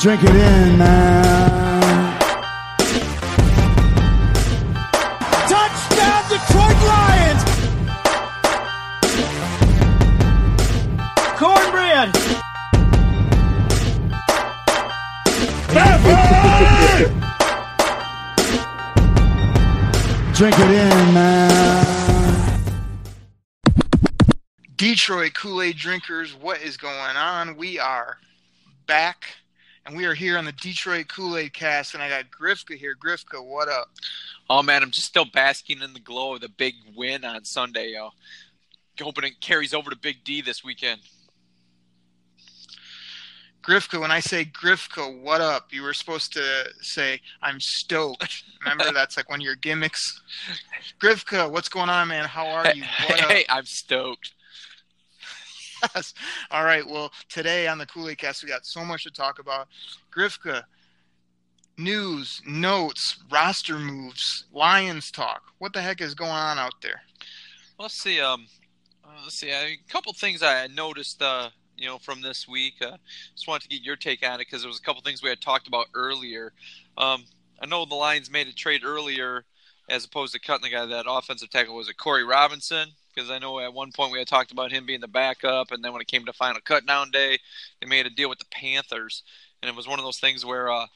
Drink it in, man. Touchdown, Detroit Lions! Cornbread! Drink it in, man. Detroit Kool Aid drinkers, what is going on? We are back, and we are here on the Detroit Kool Aid cast, and I got Grifka here. Grifka, what up? Oh man, I'm just still basking in the glow of the big win on Sunday, yo. Hoping it carries over to Big D this weekend. Grifka, when I say Grifka, what up? You were supposed to say, I'm stoked. Remember, that's like one of your gimmicks. Grifka, what's going on, man? How are you? What up? Hey, I'm stoked. Yes. All right. Well, today on the Kool Aid Cast, we got so much to talk about. Grifka, news, notes, roster moves, Lions talk. What the heck is going on out there? Let's see. Um, uh, let's see. A couple things I noticed. Uh, you know, from this week. Uh, just wanted to get your take on it because there was a couple things we had talked about earlier. Um, I know the Lions made a trade earlier, as opposed to cutting the guy that offensive tackle was it Corey Robinson? Because I know at one point we had talked about him being the backup, and then when it came to final cut down day, they made a deal with the Panthers, and it was one of those things where. Uh,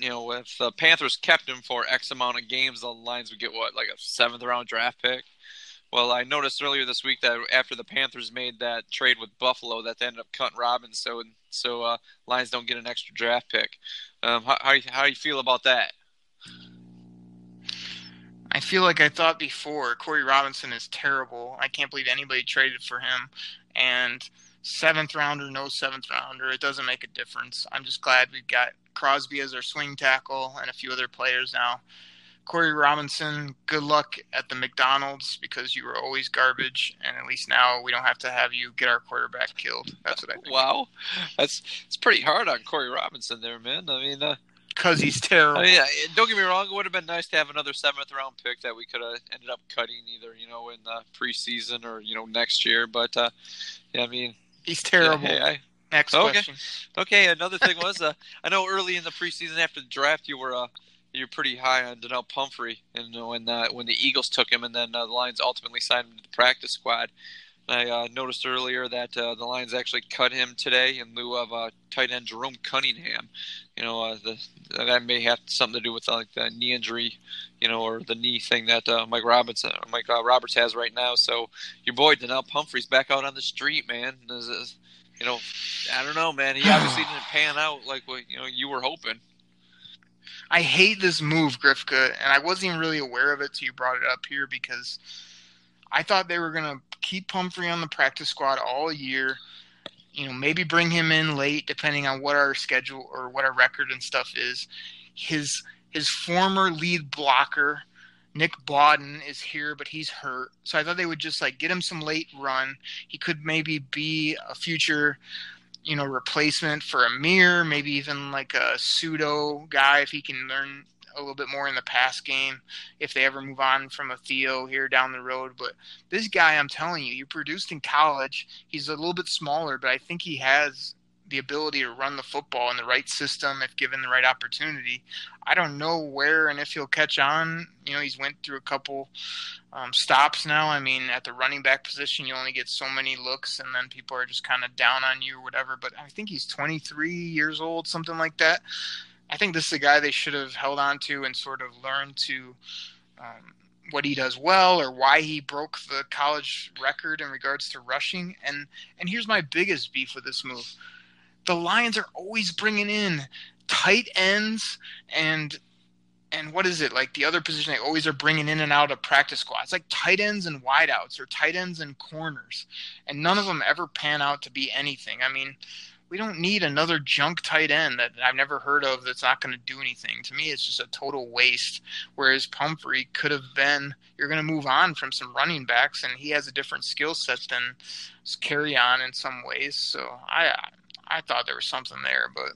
you know, if the Panthers kept him for X amount of games, the Lions would get what, like a seventh round draft pick. Well, I noticed earlier this week that after the Panthers made that trade with Buffalo, that they ended up cutting Robbins, so so uh, Lions don't get an extra draft pick. Um, how how, how do you feel about that? I feel like I thought before. Corey Robinson is terrible. I can't believe anybody traded for him. And seventh rounder, no seventh rounder, it doesn't make a difference. I'm just glad we've got Crosby as our swing tackle and a few other players now. Corey Robinson, good luck at the McDonald's because you were always garbage, and at least now we don't have to have you get our quarterback killed. That's what I think. Wow, that's it's pretty hard on Corey Robinson there, man. I mean, uh, Because he's terrible. I mean, don't get me wrong, it would have been nice to have another seventh round pick that we could have ended up cutting either, you know, in the preseason or you know next year. But uh, yeah, I mean, he's terrible. Yeah, I, Next Okay. question. Okay, another thing was uh, I know early in the preseason after the draft you were uh, you were pretty high on Donnel Pumphrey, and uh, when uh, when the Eagles took him, and then uh, the Lions ultimately signed him to the practice squad. I uh, noticed earlier that uh, the Lions actually cut him today in lieu of uh, tight end Jerome Cunningham. You know, uh, the, that may have something to do with uh, like the knee injury, you know, or the knee thing that uh, Mike Robinson, Mike uh, Roberts has right now. So your boy Donnel Pumphrey's back out on the street, man. Is- you know, I don't know, man. He obviously didn't pan out like what you know you were hoping. I hate this move, Grifka, and I wasn't even really aware of it till you brought it up here because I thought they were gonna keep Pumphrey on the practice squad all year. You know, maybe bring him in late, depending on what our schedule or what our record and stuff is. His his former lead blocker, Nick Bawden, is here, but he's hurt. So I thought they would just like get him some late run. He could maybe be a future you know, replacement for Ameer, maybe even like a pseudo guy if he can learn a little bit more in the pass game if they ever move on from a Theo here down the road. But this guy, I'm telling you, he produced in college. He's a little bit smaller, but I think he has the ability to run the football in the right system if given the right opportunity. I don't know where and if he'll catch on. You know, he's went through a couple um, stops now. I mean, at the running back position, you only get so many looks, and then people are just kind of down on you or whatever. But I think he's 23 years old, something like that. I think this is a guy they should have held on to and sort of learned to um, what he does well or why he broke the college record in regards to rushing. And and here's my biggest beef with this move: the Lions are always bringing in tight ends and and what is it? Like the other position they always are bringing in and out of practice squads like tight ends and wideouts or tight ends and corners. And none of them ever pan out to be anything. I mean we don't need another junk tight end that I've never heard of that's not going to do anything. To me, it's just a total waste. Whereas Pumphrey could have been, you're going to move on from some running backs, and he has a different skill set than Kerryon in some ways. So I, I thought there was something there, but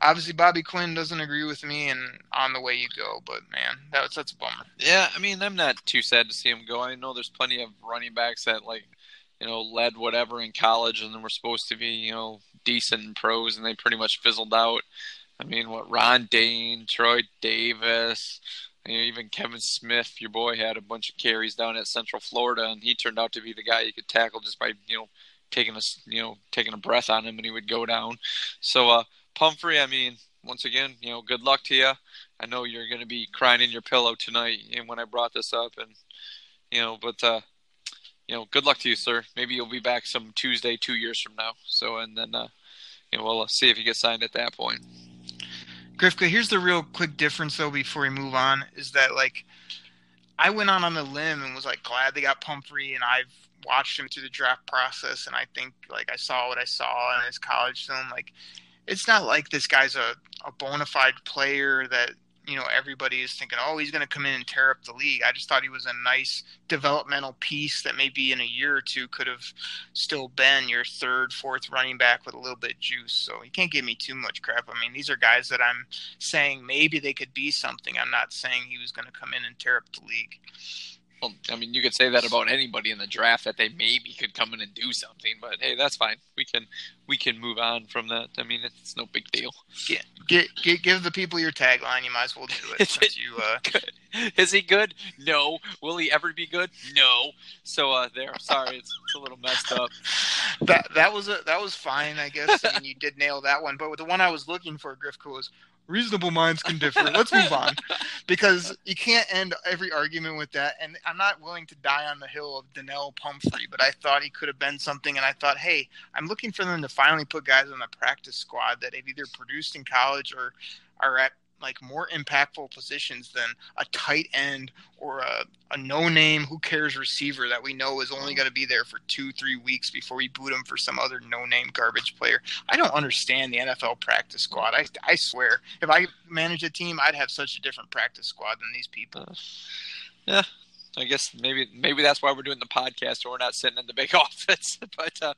obviously Bobby Quinn doesn't agree with me, and on the way you go. But man, that's that's a bummer. Yeah, I mean, I'm not too sad to see him go. I know there's plenty of running backs that like you know, led whatever in college, and then were supposed to be, you know, decent pros, and they pretty much fizzled out. I mean, what Ron Dayne, Troy Davis, even Kevin Smith, your boy, had a bunch of carries down at Central Florida, and he turned out to be the guy you could tackle just by, you know, taking a, you know, taking a breath on him, and he would go down. So, uh, Pumphrey, I mean, once again, you know, good luck to you. I know you're going to be crying in your pillow tonight, and when I brought this up, and you know, but uh, you know, good luck to you, sir. Maybe you'll be back some Tuesday two years from now. So, and then, uh, you know, we'll uh, see if you get signed at that point. Grifka, here's the real quick difference though. Before we move on, is that like I went on on the limb and was like glad they got Pumphrey, and I've watched him through the draft process, and I think like I saw what I saw in his college film. Like, it's not like this guy's a a bona fide player that you know everybody is thinking, oh, he's going to come in and tear up the league. I just thought he was a nice developmental piece that maybe in a year or two could have still been your third, fourth running back with a little bit of juice. So you can't give me too much crap. I mean, these are guys that I'm saying maybe they could be something. I'm not saying he was going to come in and tear up the league. Well, I mean, you could say that about anybody in the draft that they maybe could come in and do something, but hey, that's fine. We can we can move on from that. I mean, it's no big deal. Get, get, get give the people your tagline. You might as well do it. you, uh... Is he good? No. Will he ever be good? No. So uh, there. Sorry, it's, it's a little messed up. That that was a that was fine, I guess. I mean, you did nail that one, but the one I was looking for, Grifko, was reasonable minds can differ. Let's move on because you can't end every argument with that. And I'm not willing to die on the hill of Donnel Pumphrey, but I thought he could have been something. And I thought, hey, I'm looking for them to finally put guys on the practice squad that have either produced in college or are at like more impactful positions than a tight end or a, a no name who cares receiver that we know is only mm. going to be there for two three weeks before we boot him for some other no name garbage player. I don't understand the nfl practice squad. I, I swear if i managed a team i'd have such a different practice squad than these people. Uh, yeah I guess maybe maybe that's why we're doing the podcast, or we're not sitting in the big office. but uh,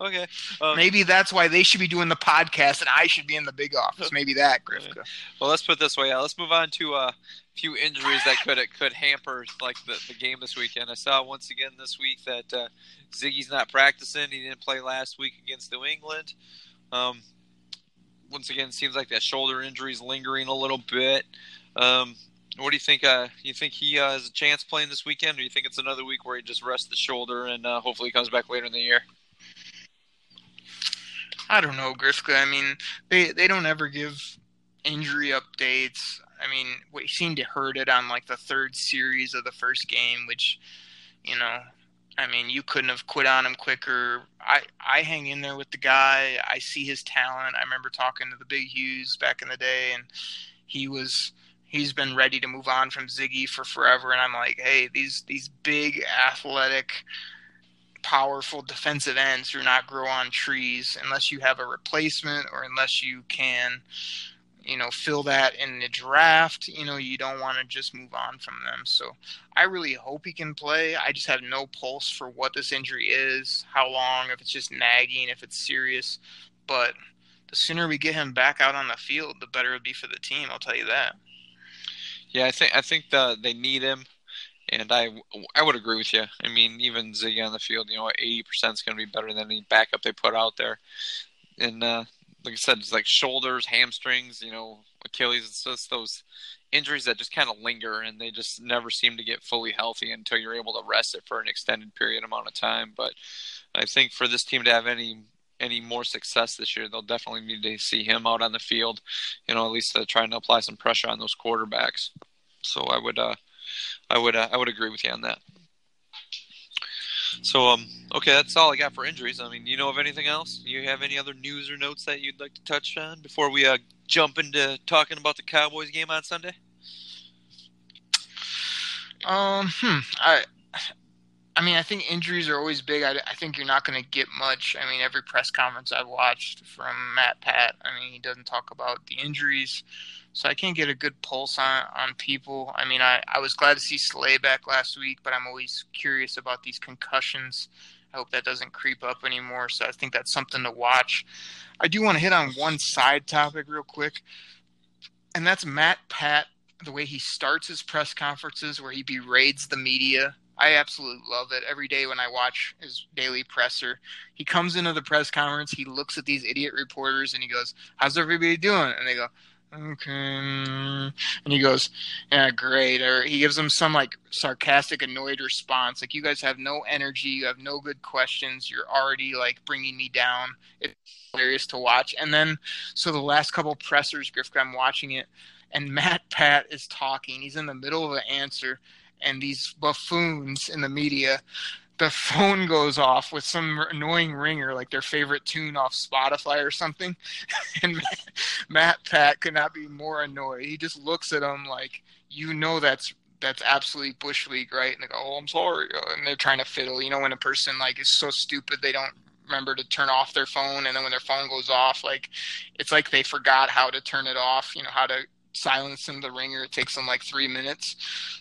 okay, um, maybe that's why they should be doing the podcast, and I should be in the big office. Maybe that, Grifka. Well, let's put it this way. Uh, let's move on to a uh, few injuries that could could hamper like the, the game this weekend. I saw once again this week that uh, Ziggy's not practicing. He didn't play last week against New England. Um, once again, seems like that shoulder injury is lingering a little bit. Um, what do you think? Uh, you think he uh, has a chance playing this weekend, or you think it's another week where he just rests the shoulder and uh, hopefully comes back later in the year? I don't know, Grifka. I mean, they they don't ever give injury updates. I mean, we seemed to hurt it on like the third series of the first game, which, you know, I mean, you couldn't have quit on him quicker. I I hang in there with the guy. I see his talent. I remember talking to the Big Hughes back in the day, and he was he's been ready to move on from Ziggy for forever. And I'm like, hey, these these big athletic, powerful defensive ends do not grow on trees unless you have a replacement or unless you can, you know, fill that in the draft. You know, you don't want to just move on from them. So I really hope he can play. I just have no pulse for what this injury is, how long, if it's just nagging, if it's serious. But the sooner we get him back out on the field, the better it'll be for the team. I'll tell you that. Yeah, I think I think the, they need him, and I I would agree with you. I mean, even Ziggy on the field, you know, eighty percent is going to be better than any backup they put out there. And uh, like I said, it's like shoulders, hamstrings, you know, Achilles. It's just those injuries that just kind of linger, and they just never seem to get fully healthy until you're able to rest it for an extended period amount of time. But I think for this team to have any any more success this year, they'll definitely need to see him out on the field. You know, at least uh, trying to apply some pressure on those quarterbacks. So I would, uh, I would, uh, I would agree with you on that. So, um, okay, that's all I got for injuries. I mean, you know of anything else? You have any other news or notes that you'd like to touch on before we uh, jump into talking about the Cowboys game on Sunday? Um, hmm. I, I mean, I think injuries are always big. I, I think you're not going to get much. I mean, every press conference I've watched from Matt Pat, I mean, he doesn't talk about the injuries, so I can't get a good pulse on on people. I mean, I I was glad to see Slay back last week, but I'm always curious about these concussions. I hope that doesn't creep up anymore. So I think that's something to watch. I do want to hit on one side topic real quick, and that's Matt Pat. The way he starts his press conferences, where he berates the media I absolutely love it. Every day when I watch his daily presser, he comes into the press conference, he looks at these idiot reporters and he goes, How's everybody doing? And they go, Okay. Mm, and he goes, Yeah, great. Or he gives them some like sarcastic, annoyed response. Like, you guys have no energy, you have no good questions, you're already like bringing me down. It's hilarious to watch. And then, so the last couple pressers, Griff, I'm watching it, and Matt Pat is talking. He's in the middle of an answer and these buffoons in the media the phone goes off with some annoying ringer, like their favorite tune off Spotify or something. And Matt Pat could not be more annoyed. He just looks at them like, you know, that's that's absolutely bush league, right? And they go, "Oh, I'm sorry," and they're trying to fiddle. You know, when a person like is so stupid they don't remember to turn off their phone, and then when their phone goes off, like it's like they forgot how to turn it off. You know, how to silence him the ringer. It takes him like three minutes.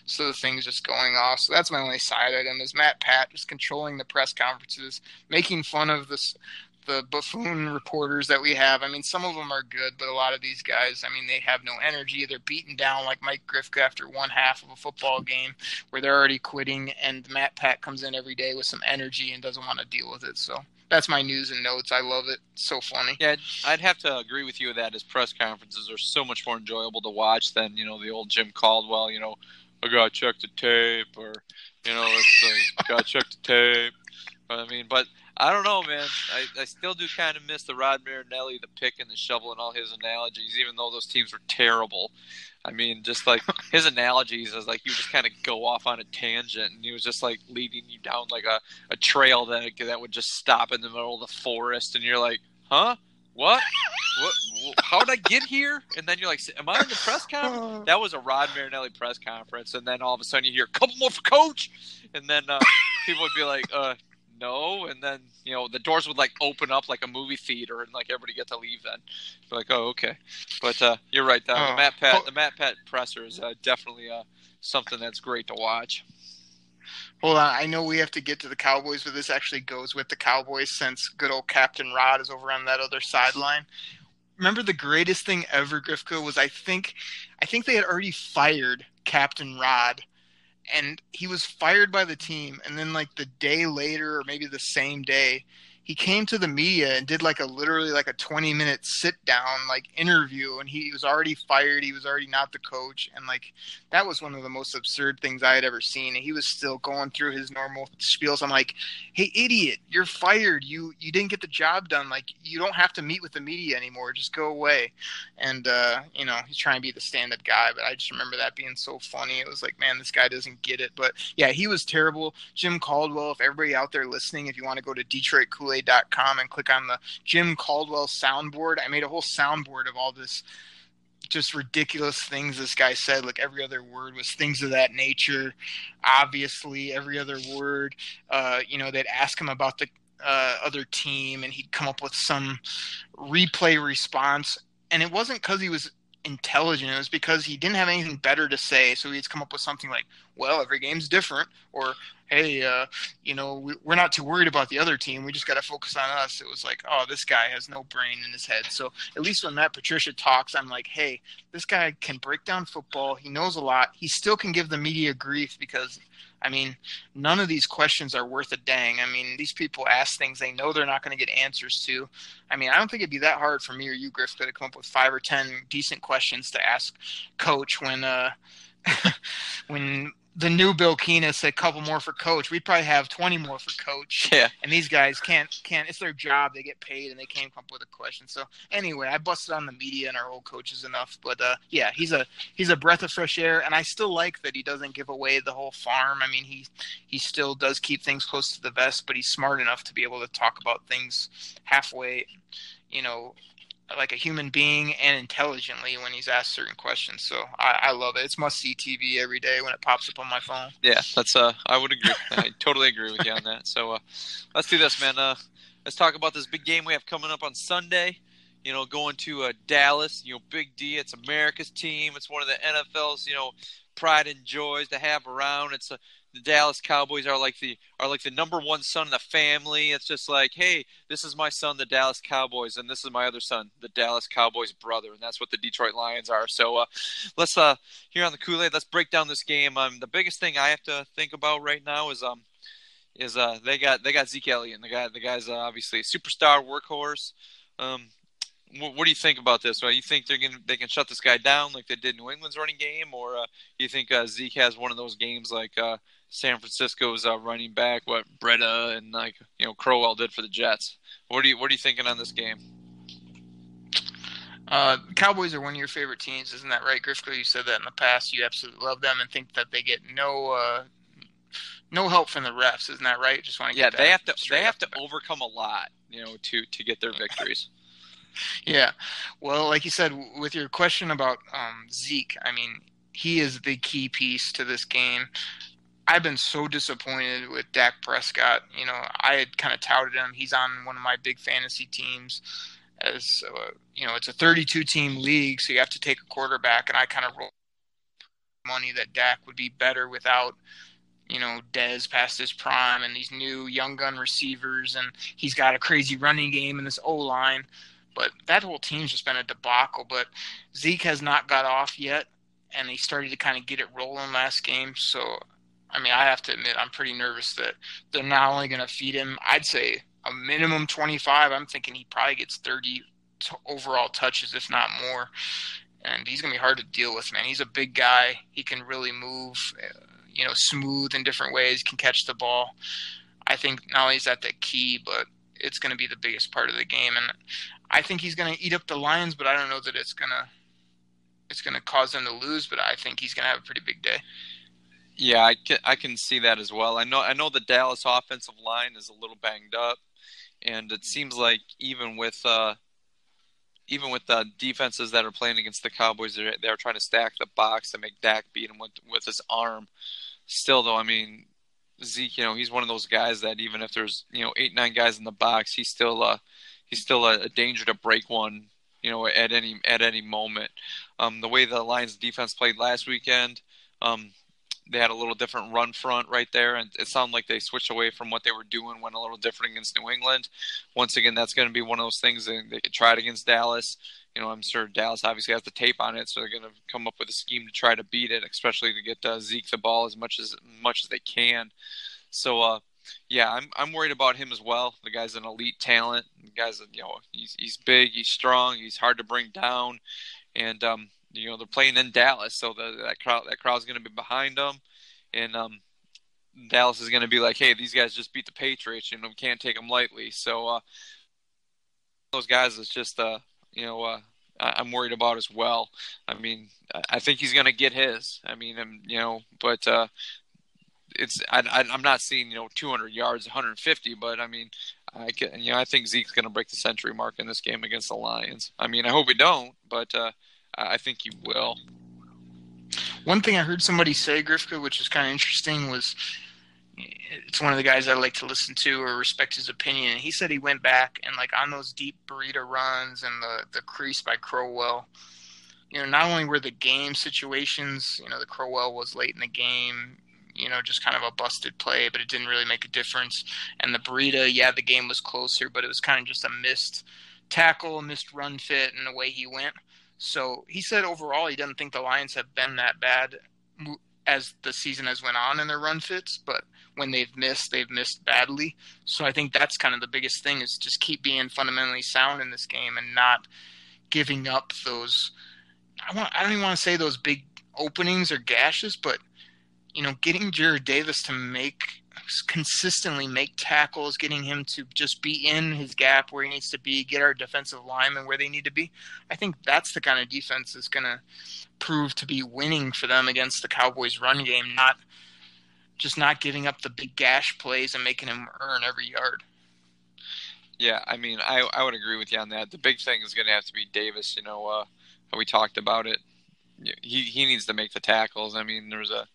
So the thing's just going off. So that's my only side item is Matt Pat just controlling the press conferences, making fun of this the buffoon reporters that we have. I mean, some of them are good, but a lot of these guys, I mean, they have no energy. They're beaten down like Mike Grifka after one half of a football game where they're already quitting, and Matt Pat comes in every day with some energy and doesn't want to deal with it. So that's my news and notes. I love it. It's so funny. Yeah, I'd have to agree with you that his press conferences are so much more enjoyable to watch than you know the old Jim Caldwell. You know, I gotta check the tape, or you know, it's like, gotta check the tape. But, I mean, but I don't know, man. I, I still do kind of miss the Rod Marinelli, the pick and the shovel, and all his analogies, even though those teams were terrible. I mean, just like his analogies is like he would just kind of go off on a tangent, and he was just like leading you down like a, a trail that that would just stop in the middle of the forest, and you're like, huh? What? what? How did I get here? And then you're like, am I in the press conference? That was a Rod Marinelli press conference, and then all of a sudden you hear a couple more for coach, and then uh, people would be like, uh, no, and then you know the doors would like open up like a movie theater, and like everybody get to leave. Then, Be like, oh, okay. But uh, you're right. The, Oh. the Matt Pat, the Matt Pat presser is uh, definitely uh, something that's great to watch. Hold on, I know we have to get to the Cowboys, but this actually goes with the Cowboys since good old Captain Rod is over on that other sideline. Remember the greatest thing ever, Grifka, was I think I think they had already fired Captain Rod and he was fired by the team. And then like the day later or maybe the same day he came to the media and did like a literally like a 20 minute sit down like interview and he was already fired he was already not the coach and like that was one of the most absurd things i had ever seen and he was still going through his normal spiels. I'm like hey idiot you're fired. You you didn't get the job done. Like you don't have to meet with the media anymore. Just go away. And uh you know he's trying to be the stand-up guy but i just remember that being so funny. It was like man this guy doesn't get it. But yeah he was terrible. Jim caldwell if everybody out there listening if you want to go to detroitkool-aid.com and click on the jim caldwell soundboard. I made a whole soundboard of all this just ridiculous things this guy said. Like every other word was things of that nature obviously. Every other word uh you know they'd ask him about the uh, other team and he'd come up with some replay response. And it wasn't because he was intelligent. It was because he didn't have anything better to say. So he'd come up with something like well every game's different or hey uh, you know we, we're not too worried about the other team. We just got to focus on us. It was like oh this guy has no brain in his head. So at least when matt patricia talks i'm like hey this guy can break down football. He knows a lot. He still can give the media grief because I mean, none of these questions are worth a dang. I mean, these people ask things they know they're not going to get answers to. I mean, I don't think it'd be that hard for me or you, Griff, to come up with five or ten decent questions to ask Coach when uh, when the new Bill Keenist said a couple more for Coach. We'd probably have twenty more for Coach. Yeah. And these guys can't can't. It's their job. They get paid, and they can't come up with a question. So anyway, I busted on the media and our old coaches enough. But uh, yeah, he's a he's a breath of fresh air, and I still like that he doesn't give away the whole farm. I mean, he he still does keep things close to the vest, but he's smart enough to be able to talk about things halfway, you know, like a human being and intelligently when he's asked certain questions. So I, I love it. It's must see TV every day when it pops up on my phone. Yeah, that's uh, I would agree. I totally agree with you on that. So uh, let's do this, man. Uh, let's talk about this big game we have coming up on Sunday. You know, going to uh, Dallas. You know, Big D. It's America's team. It's one of the NFL's you know pride and joys to have around. It's a the Dallas Cowboys are like the are like the number one son in the family. It's just like, hey, this is my son, the Dallas Cowboys, and this is my other son, the Dallas Cowboys brother, and that's what the Detroit Lions are. So uh, let's uh here on the Kool Aid, let's break down this game. Um, the biggest thing I have to think about right now is um is uh they got they got Zeke Elliott, the guy the guy's uh, obviously a superstar workhorse. Um, what, what, do you think about this? Well, you think they're gonna they can shut this guy down like they did New England's running game, or uh, you think uh, Zeke has one of those games like uh, San Francisco's uh, running back, what Breida and like you know Crowell did for the Jets? What are you what are you thinking on this game? Uh, Cowboys are one of your favorite teams, isn't that right, Grifko? You said that in the past. You absolutely love them and think that they get no uh, no help from the refs, isn't that right? Just want to yeah, they have to they have to overcome a lot, you know, to to get their victories. Yeah, well, like you said, with your question about um, Zeke, I mean, he is the key piece to this game. I've been so disappointed with Dak Prescott. You know, I had kind of touted him. He's on one of my big fantasy teams. As uh, you know, it's a 32 team league, so you have to take a quarterback, and I kind of roll money that Dak would be better without you know, Dez past his prime and these new young gun receivers, and he's got a crazy running game in this O line. But that whole team's just been a debacle. But Zeke has not got off yet, and he started to kind of get it rolling last game. So I mean, I have to admit, I'm pretty nervous that they're not only going to feed him, I'd say a minimum 25. I'm thinking he probably gets 30 t- overall touches, if not more. And he's going to be hard to deal with, man. He's a big guy. He can really move, you know, smooth in different ways, can catch the ball. I think not only is that the key, but it's going to be the biggest part of the game. And I think he's going to eat up the Lions, but I don't know that it's going to it's going to cause them to lose. But I think he's going to have a pretty big day. Yeah, I can, I can see that as well. I know I know the Dallas offensive line is a little banged up, and it seems like even with uh, even with the defenses that are playing against the Cowboys, they're, they're trying to stack the box to make Dak beat him with with his arm. Still, though, I mean Zeke, you know, he's one of those guys that even if there's you know eight nine guys in the box, he's still uh he's still a, a danger to break one. You know, at any at any moment. Um, the way the Lions defense played last weekend, um, they had a little different run front right there, and it sounded like they switched away from what they were doing, went a little different against New England. Once again, that's going to be one of those things that they could try it against Dallas. You know, I'm sure Dallas obviously has the tape on it, so they're going to come up with a scheme to try to beat it, especially to get uh, Zeke the ball as much as much as they can. So, uh, yeah, I'm I'm worried about him as well. The guy's an elite talent. The guy's you know he's he's big, he's strong, he's hard to bring down, and um, you know they're playing in Dallas, so the, that crowd that crowd's going to be behind them, and um, Dallas is going to be like, hey, these guys just beat the Patriots, and we can't take them lightly. So uh, those guys is just uh, you know uh, I'm worried about as well. I mean, I think he's going to get his. I mean, I'm, you know, but uh, it's I, I, am not seeing you know 200 yards, 150, but I mean, I can, you know I think Zeke's going to break the century mark in this game against the Lions. I mean, I hope he don't, but uh, I think he will. One thing I heard somebody say, Grifka, which is kind of interesting, was it's one of the guys I like to listen to or respect his opinion. He said he went back and like on those deep Breida runs and the the crease by Crowell. You know, not only were the game situations, you know, the Crowell was late in the game, you know, just kind of a busted play, but it didn't really make a difference. And the Breida, yeah, the game was closer, but it was kind of just a missed tackle, a missed run fit, and the way he went. So he said overall he doesn't think the Lions have been that bad as the season has went on in their run fits, but when they've missed, they've missed badly. So I think that's kind of the biggest thing is just keep being fundamentally sound in this game and not giving up those. I want. I don't even want to say those big openings or gashes, but you know, getting Jarrad Davis to make consistently make tackles, getting him to just be in his gap where he needs to be, get our defensive linemen where they need to be. I think that's the kind of defense that's going to prove to be winning for them against the Cowboys' run game, not just not giving up the big gash plays and making him earn every yard. Yeah, I mean, I I would agree with you on that. The big thing is going to have to be Davis. You know, uh, we talked about it. He he needs to make the tackles. I mean, there was a,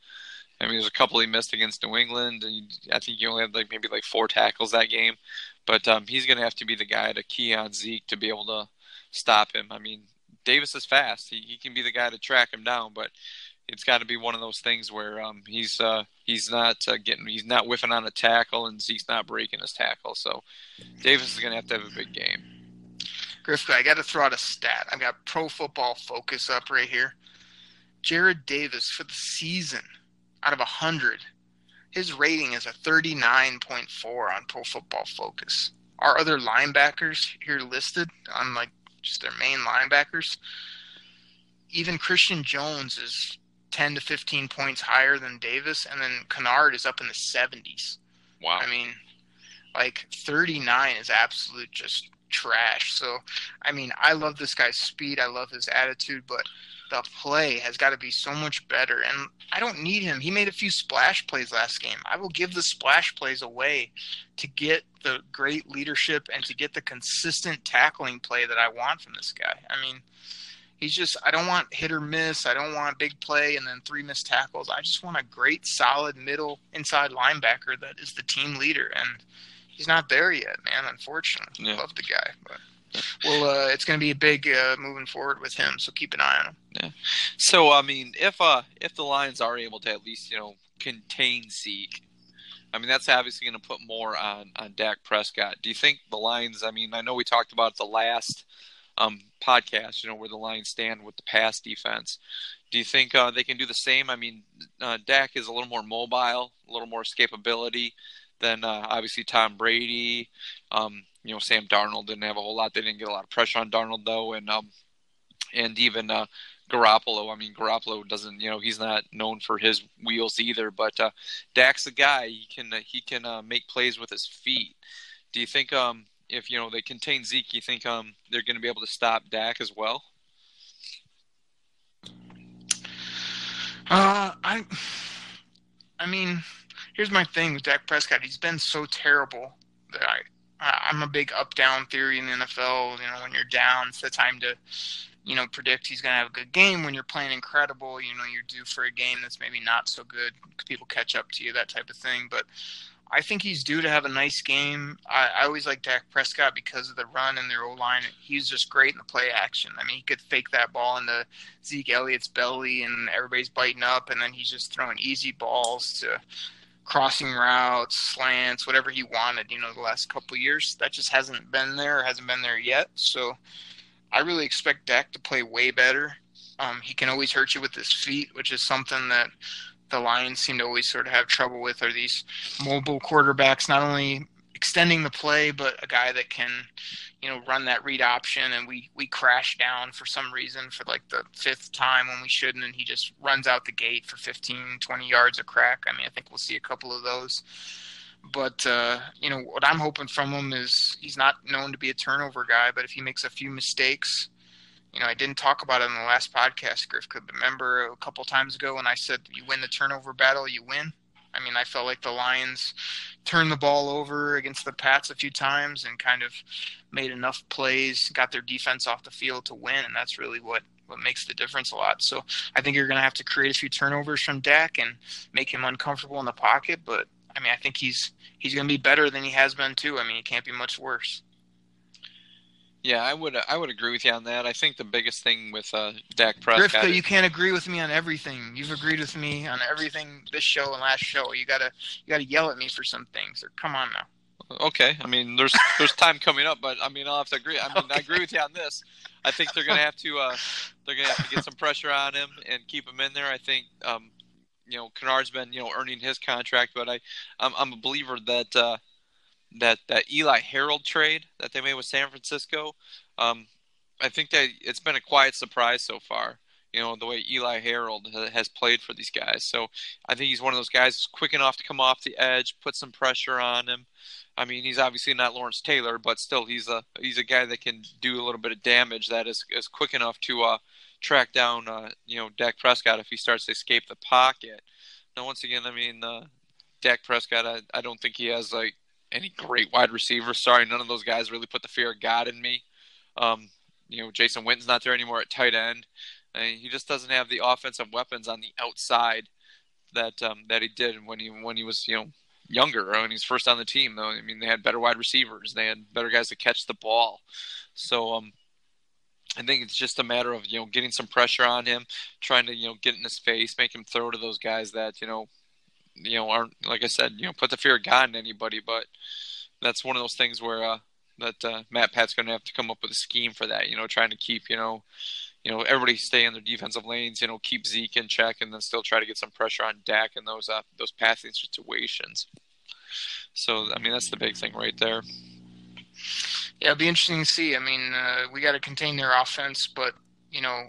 I mean, there's a couple he missed against New England. I think he only had like maybe like four tackles that game, but um, he's going to have to be the guy to key on Zeke to be able to stop him. I mean, Davis is fast. He he can be the guy to track him down, but it's got to be one of those things where um, he's uh, he's not uh, getting he's not whiffing on a tackle and Zeke's not breaking his tackle. So Davis is going to have to have a big game. Griff, I got to throw out a stat. I've got Pro Football Focus up right here. Jarrad Davis for the season, out of hundred, his rating is a thirty-nine point four on Pro Football Focus. Our other linebackers here listed on like just their main linebackers. Even Christian Jones is 10 to 15 points higher than Davis, and then Kennard is up in the 70s. Wow. I mean, like 39 is absolute just trash. So, I mean, I love this guy's speed. I love his attitude, but the play has got to be so much better. And I don't need him. He made a few splash plays last game. I will give the splash plays away to get the great leadership and to get the consistent tackling play that I want from this guy. I mean, he's just I don't want hit or miss. I don't want big play and then three missed tackles. I just want a great solid middle inside linebacker that is the team leader and he's not there yet, man, unfortunately. Yeah. Love the guy, but well, uh, it's going to be a big uh, moving forward with him, so keep an eye on him. Yeah. So I mean, if uh if the Lions are able to at least you know contain Zeke, I mean that's obviously going to put more on on Dak Prescott. Do you think the Lions? I mean, I know we talked about the last um, podcast, you know, where the Lions stand with the pass defense. Do you think uh, they can do the same? I mean, uh, Dak is a little more mobile, a little more escapability than uh, obviously Tom Brady. Um, you know, Sam Darnold didn't have a whole lot. They didn't get a lot of pressure on Darnold though, and um, and even uh, Garoppolo. I mean, Garoppolo doesn't, you know, he's not known for his wheels either. But uh, Dak's a guy. He can he can uh, make plays with his feet. Do you think um, if you know they contain Zeke, you think um, they're going to be able to stop Dak as well? Uh, I, I mean, here's my thing with Dak Prescott. He's been so terrible that I I'm a big up down theory in the NFL. You know, when you're down, it's the time to, you know, predict he's going to have a good game. When you're playing incredible, you know, you're due for a game that's maybe not so good. People catch up to you, that type of thing. But I think he's due to have a nice game. I, I always like Dak Prescott because of the run and their O line. He's just great in the play action. I mean, he could fake that ball into Zeke Elliott's belly, and everybody's biting up, and then he's just throwing easy balls to crossing routes, slants, whatever he wanted. You know, the last couple years, that just hasn't been there, hasn't been there yet. So, I really expect Dak to play way better. Um, he can always hurt you with his feet, which is something that the Lions seem to always sort of have trouble with are these mobile quarterbacks, not only extending the play, but a guy that can, you know, run that read option. And we we crash down for some reason for like the fifth time when we shouldn't, and he just runs out the gate for 15, 20 yards a crack. I mean, I think we'll see a couple of those. But uh, you know what I'm hoping from him is he's not known to be a turnover guy, but if he makes a few mistakes, you know, I didn't talk about it in the last podcast, Griff. Could remember a couple times ago when I said you win the turnover battle, you win. I mean, I felt like the Lions turned the ball over against the Pats a few times and kind of made enough plays, got their defense off the field to win, and that's really what what makes the difference a lot. So I think you're going to have to create a few turnovers from Dak and make him uncomfortable in the pocket. But I mean, I think he's he's going to be better than he has been too. I mean, he can't be much worse. Yeah, I would I would agree with you on that. I think the biggest thing with uh, Dak Prescott. Grifka, is- you can't agree with me on everything. You've agreed with me on everything this show and last show. You gotta you gotta yell at me for some things. Or come on now. Okay, I mean, there's there's time coming up, but I mean, I'll have to agree. I mean, I agree with you on this. I think they're gonna have to uh, they're gonna have to get some pressure on him and keep him in there. I think um, you know Kennard's been you know earning his contract, but I I'm, I'm a believer that uh, that that Eli Harold trade that they made with San Francisco. Um, I think that it's been a quiet surprise so far. You know the way Eli Harold has played for these guys. So I think he's one of those guys who's quick enough to come off the edge, put some pressure on him. I mean, he's obviously not Lawrence Taylor, but still, he's a he's a guy that can do a little bit of damage. That is is quick enough to uh, track down, uh, you know, Dak Prescott if he starts to escape the pocket. Now, once again, I mean, uh, Dak Prescott, I, I don't think he has like any great wide receivers. Sorry, none of those guys really put the fear of God in me. Um, you know, Jason Witten's not there anymore at tight end. Mean, he just doesn't have the offensive weapons on the outside that um, that he did when he when he was you know younger when he was first on the team. Though I mean, they had better wide receivers, they had better guys to catch the ball. So um, I think it's just a matter of you know getting some pressure on him, trying to you know get in his face, make him throw to those guys that you know you know aren't like I said you know put the fear of God in anybody. But that's one of those things where uh, that uh, Matt Pat's going to have to come up with a scheme for that. You know, trying to keep you know you know everybody stay in their defensive lanes. You know, keep Zeke in check, and then still try to get some pressure on Dak in those uh, those passing situations. So I mean that's the big thing right there. Yeah, it'll be interesting to see. I mean, uh, we got to contain their offense, but you know,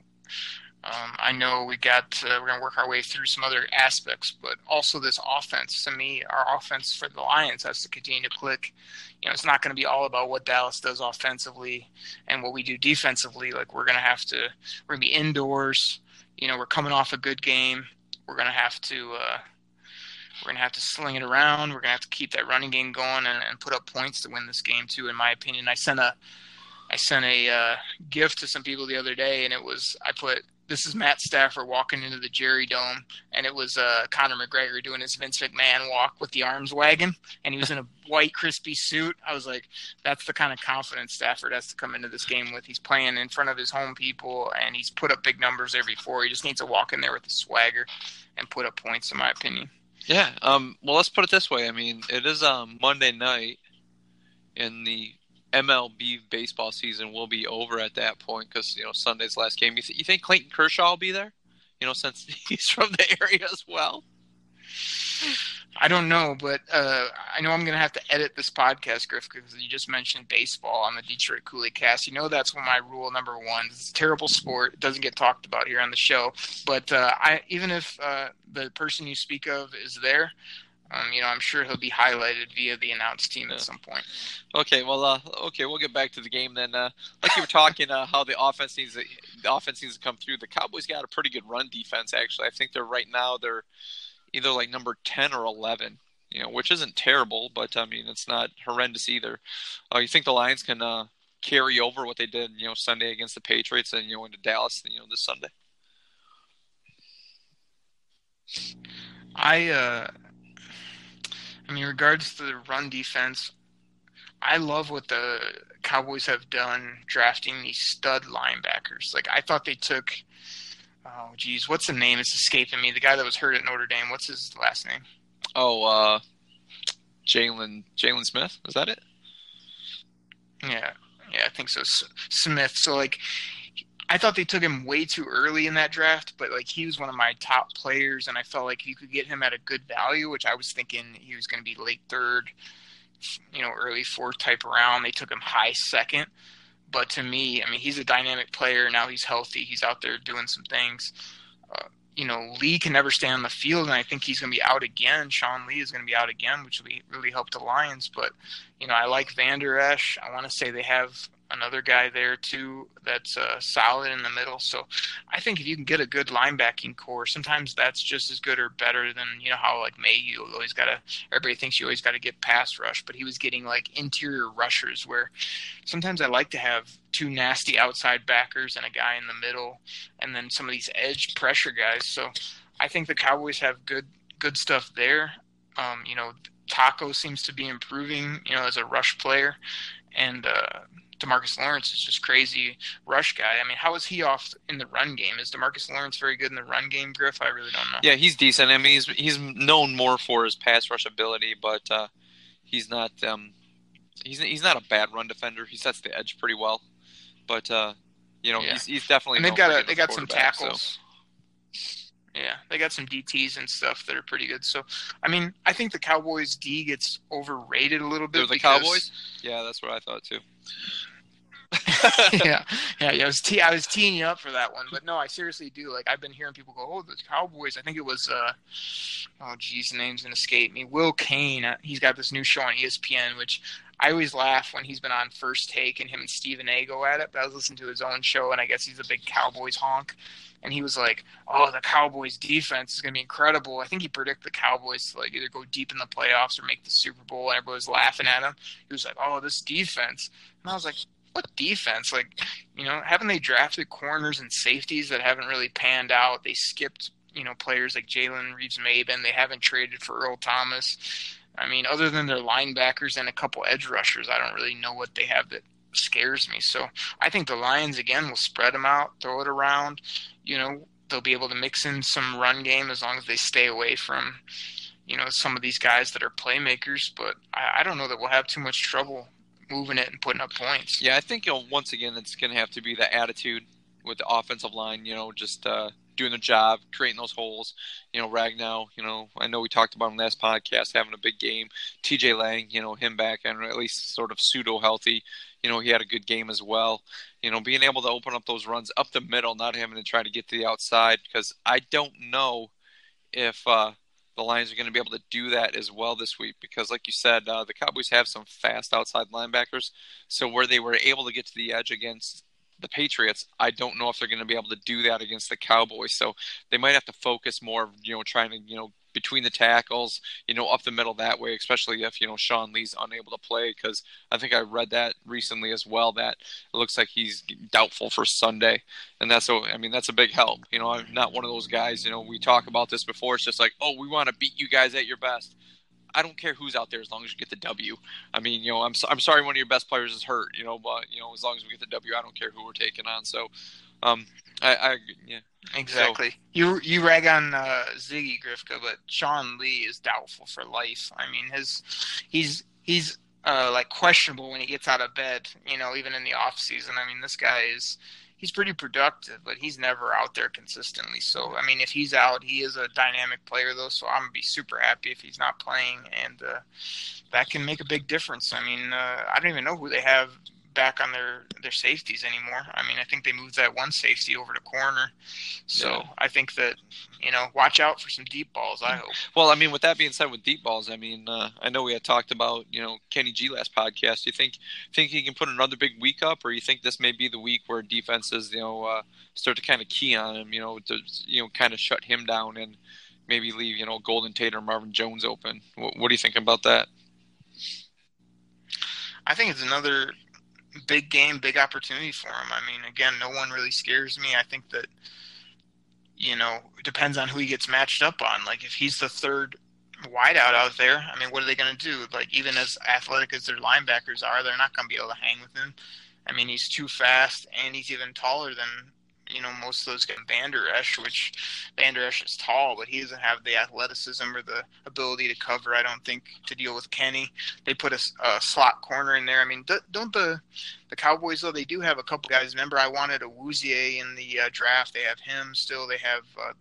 um, I know we got uh, we're going to work our way through some other aspects, but also this offense. To me, our offense for the Lions has to continue to click. You know, it's not going to be all about what Dallas does offensively and what we do defensively. Like we're going to have to, we're going to be indoors. You know, we're coming off a good game. We're going to have to. Uh, we're going to have to sling it around. We're going to have to keep that running game going and, and put up points to win this game too. In my opinion, I sent a I sent a uh, gift to some people the other day, and it was I put this is Matt Stafford walking into the Jerry Dome, and it was uh, Conor McGregor doing his Vince McMahon walk with the arms wagging, and he was in a white crispy suit. I was like, that's the kind of confidence Stafford has to come into this game with. He's playing in front of his home people, and he's put up big numbers every four. He just needs to walk in there with a swagger and put up points, in my opinion. Yeah. Um, well, let's put it this way. I mean, it is um, Monday night, and the MLB baseball season will be over at that point because you know Sunday's last game. You, th- you think Clayton Kershaw will be there? You know, since he's from the area as well. I don't know, but uh, I know I'm going to have to edit this podcast, Griff, because you just mentioned baseball on the Detroit Kool-Aid cast. You know that's one my rule number one. It's a terrible sport. It doesn't get talked about here on the show. But uh, I, even if uh, the person you speak of is there, um, you know, I'm sure he'll be highlighted via the announced team yeah. at some point. Okay, well, uh, okay, we'll get back to the game then. Uh, like you were talking, uh, how the offense needs to, the offense needs to come through. The Cowboys got a pretty good run defense, actually. I think they're right now they're either like number ten or eleven, you know, which isn't terrible, but I mean it's not horrendous either. Uh, you think the Lions can uh, carry over what they did, you know, Sunday against the Patriots and you know into Dallas, you know, this Sunday? I uh I mean, regards to the run defense, I love what the Cowboys have done drafting these stud linebackers. Like I thought they took, oh geez, what's the name? It's escaping me. The guy that was hurt at Notre Dame. What's his last name? Oh, uh, Jaylon Jaylon Smith. Is that it? Yeah, yeah, I think so. Smith. So like, I thought they took him way too early in that draft, but like he was one of my top players, and I felt like you could get him at a good value, which I was thinking he was going to be late third, you know, early fourth type round. They took him high second, but to me, I mean, he's a dynamic player. Now he's healthy. He's out there doing some things. Uh, you know, Lee can never stay on the field, and I think he's going to be out again. Sean Lee is going to be out again, which will really help the Lions. But you know, I like Vander Esch. I want to say they have another guy there too that's uh, solid in the middle. So I think if you can get a good linebacking core, sometimes that's just as good or better than you know how like May you always got to. Everybody thinks you always got to get pass rush, but he was getting like interior rushers where sometimes I like to have two nasty outside backers and a guy in the middle, and then some of these edge pressure guys. So I think the Cowboys have good good stuff there. Um, you know, Taco seems to be improving, you know, as a rush player, and uh, Demarcus Lawrence is just crazy rush guy. I mean, how is he off in the run game? Is Demarcus Lawrence very good in the run game, Griff? I really don't know. Yeah, he's decent. I mean, he's he's known more for his pass rush ability, but uh, he's not um, he's he's not a bad run defender. He sets the edge pretty well, but uh, you know, yeah. he's, he's definitely. And they've got a, they got some tackles. So. Yeah, they got some DTs and stuff that are pretty good. So, I mean, I think the Cowboys D gets overrated a little bit. They're the Cowboys. Yeah, that's what I thought too. yeah, yeah, yeah. I was te- I was teeing you up for that one, but no, I seriously do. Like I've been hearing people go, "Oh, the Cowboys." I think it was, uh, oh, geez, the name's gonna escape me. Will Cain. Uh, he's got this new show on ESPN, which I always laugh when he's been on First Take and him and Stephen A. go at it. But I was listening to his own show, and I guess he's a big Cowboys honk. And he was like, "Oh, the Cowboys' defense is going to be incredible." I think he predicted the Cowboys to like either go deep in the playoffs or make the Super Bowl. And everybody was laughing at him. He was like, "Oh, this defense," and I was like, what defense? Like, you know, haven't they drafted corners and safeties that haven't really panned out? They skipped, you know, players like Jalen Reeves-Maybin. They haven't traded for Earl Thomas. I mean, other than their linebackers and a couple edge rushers, I don't really know what they have that scares me. So I think the Lions again will spread them out, throw it around. You know, they'll be able to mix in some run game as long as they stay away from, you know, some of these guys that are playmakers. But I, I don't know that we'll have too much trouble moving it and putting up points. Yeah, I think you know, once again it's going to have to be the attitude with the offensive line. You know, just uh, doing the job, creating those holes. You know, Ragnow. You know, I know we talked about him last podcast having a big game. T.J. Lang. You know, him back and at least sort of pseudo healthy. You know, he had a good game as well. You know, being able to open up those runs up the middle, not having to try to get to the outside because I don't know if. Uh, the Lions are going to be able to do that as well this week because, like you said, uh, the Cowboys have some fast outside linebackers. So where they were able to get to the edge against the Patriots, I don't know if they're going to be able to do that against the Cowboys. So they might have to focus more, you know, trying to, you know, between the tackles, you know, up the middle that way, especially if, you know, Sean Lee's unable to play. Because I think I read that recently as well that it looks like he's doubtful for Sunday. And that's, a, I mean, that's a big help. You know, I'm not one of those guys, you know, we talk about this before. It's just like, oh, we want to beat you guys at your best. I don't care who's out there as long as you get the W. I mean, you know, I'm I'm sorry one of your best players is hurt, you know, but you know, as long as we get the W, I don't care who we're taking on. So, um, I, I yeah, exactly. So, you you rag on uh, Ziggy Grifka, but Sean Lee is doubtful for life. I mean, his he's he's uh, like questionable when he gets out of bed. You know, even in the off season. I mean, this guy is he's pretty productive, but he's never out there consistently. So I mean, if he's out, he is a dynamic player though. So I'm gonna be super happy if he's not playing, and uh, that can make a big difference. I mean, uh, I don't even know who they have back on their their safeties anymore. I mean, I think they moved that one safety over to corner. So yeah. I think that you know, watch out for some deep balls. I hope. Well, I mean, with that being said, with deep balls, I mean, uh, I know we had talked about you know Kenny G last podcast. Do you think think he can put another big week up, or you think this may be the week where defenses you know uh, start to kind of key on him, you know, to you know kind of shut him down and maybe leave you know Golden Tate or Marvin Jones open? What, what do you think about that? I think it's another big game, big opportunity for him. I mean, again, no one really scares me. I think that you know depends on who he gets matched up on. Like if he's the third wideout out there, I mean, what are they going to do? Like even as athletic as their linebackers are, they're not going to be able to hang with him. I mean, he's too fast, and he's even taller than you know most of those get Vander Esch, which Vander Esch is tall, but he doesn't have the athleticism or the ability to cover. I don't think to deal with Kenny. They put a, a slot corner in there. I mean, don't the the Cowboys though? They do have a couple guys. Remember, I wanted Awuzie in the uh, draft. They have him still. They have uh,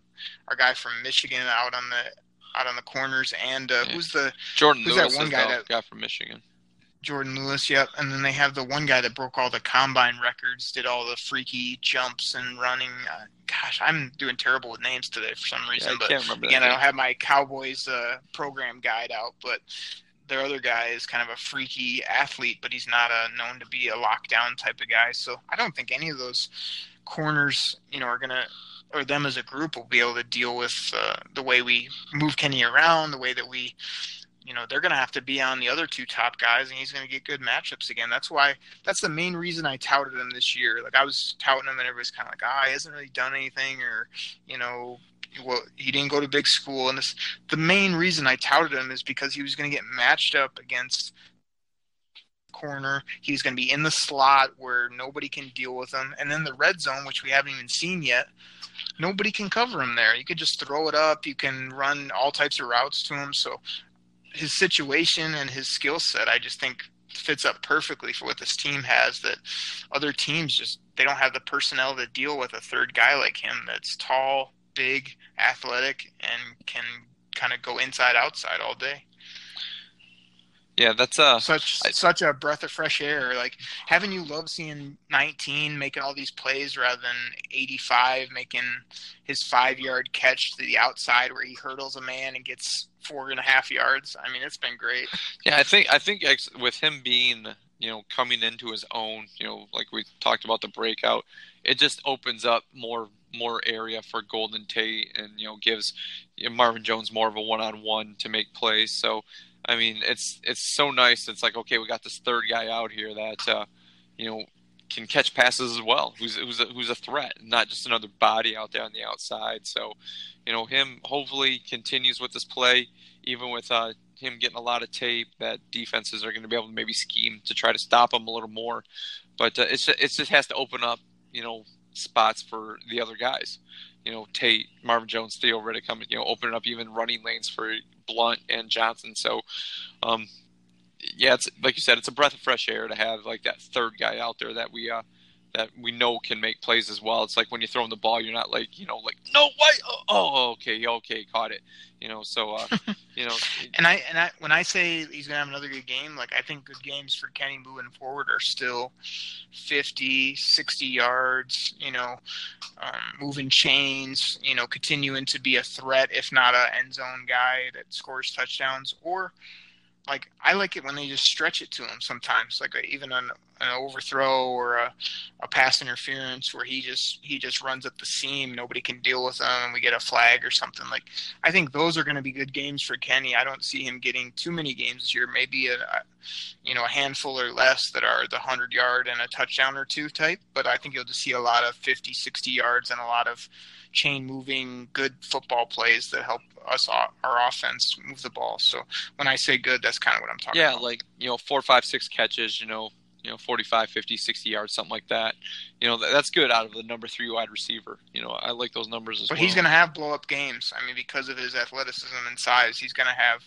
our guy from Michigan out on the out on the corners, and uh, yeah. who's the Jourdan who's Lewis that one guy that guy from Michigan? Jourdan Lewis, yep. And then they have the one guy that broke all the combine records, did all the freaky jumps and running. Uh, gosh, I'm doing terrible with names today for some reason. Yeah, I but again, I don't have my Cowboys uh, program guide out. But their other guy is kind of a freaky athlete, but he's not a, known to be a lockdown type of guy. So I don't think any of those corners, you know, are gonna or them as a group will be able to deal with uh, the way we move Kenny around, the way that we you know they're going to have to be on the other two top guys and he's going to get good matchups again that's why that's the main reason i touted him this year like i was touting him and everybody's kind of like ah he hasn't really done anything or you know well he didn't go to big school and this the main reason i touted him is because he was going to get matched up against corner he's going to be in the slot where nobody can deal with him and then the red zone which we haven't even seen yet nobody can cover him there. You could just throw it up. You can run all types of routes to him. So his situation and his skill set, I just think fits up perfectly for what this team has. That other teams just they don't have the personnel to deal with a third guy like him that's tall, big, athletic, and can kind of go inside outside all day. Yeah, that's uh such I- such a breath of fresh air. Like, haven't you loved seeing 19 making all these plays rather than 85 making his five yard catch to the outside where he hurdles a man and gets four and a half yards? I mean, it's been great. Yeah, I think I think ex- with him being you know coming into his own, you know, like we talked about the breakout, it just opens up more more area for Golden Tate and you know gives Marvin Jones more of a one on one to make plays. So I mean, it's it's so nice. It's like okay, we got this third guy out here that uh, you know can catch passes as well. Who's who's a, who's a threat, not just another body out there on the outside. So you know him hopefully continues with this play even with uh, him getting a lot of tape, that defenses are going to be able to maybe scheme to try to stop him a little more. But uh, it's it just has to open up, you know, spots for the other guys. You know, Tate, Marvin Jones, Theo Riddick coming, you know, opening up even running lanes for Blount and Johnson. So, um, yeah, it's like you said, it's a breath of fresh air to have like that third guy out there that we uh, that we know can make plays as well. It's like when you're throwing the ball, you're not like you know like no way. Oh, oh okay, okay, caught it. You know, so uh, you know, And I and I when I say he's gonna have another good game, like I think good games for Kenny moving forward are still 50, 60 yards. You know, um, moving chains. You know, continuing to be a threat, if not a end zone guy that scores touchdowns. Or like I like it when they just stretch it to him sometimes, like even an, an overthrow or a, a pass interference where he just he just runs up the seam, nobody can deal with him, and we get a flag or something like. I think those are going to be good games for Kenny. I don't see him getting too many games this year. Maybe a, a you know a handful or less that are the 100 yard and a touchdown or two type, but I think you'll just see a lot of 50, 60 yards and a lot of chain moving good football plays that help us uh, our offense move the ball. So when I say good, that's kind of what I'm talking yeah, about. Yeah, like you know, four, five, six catches. You know, you know, 45, 50, 60 yards, something like that. You know, that, that's good out of the number three wide receiver. You know, I like those numbers as well. But well. he's going to have blow up games. I mean, because of his athleticism and size, he's going to have.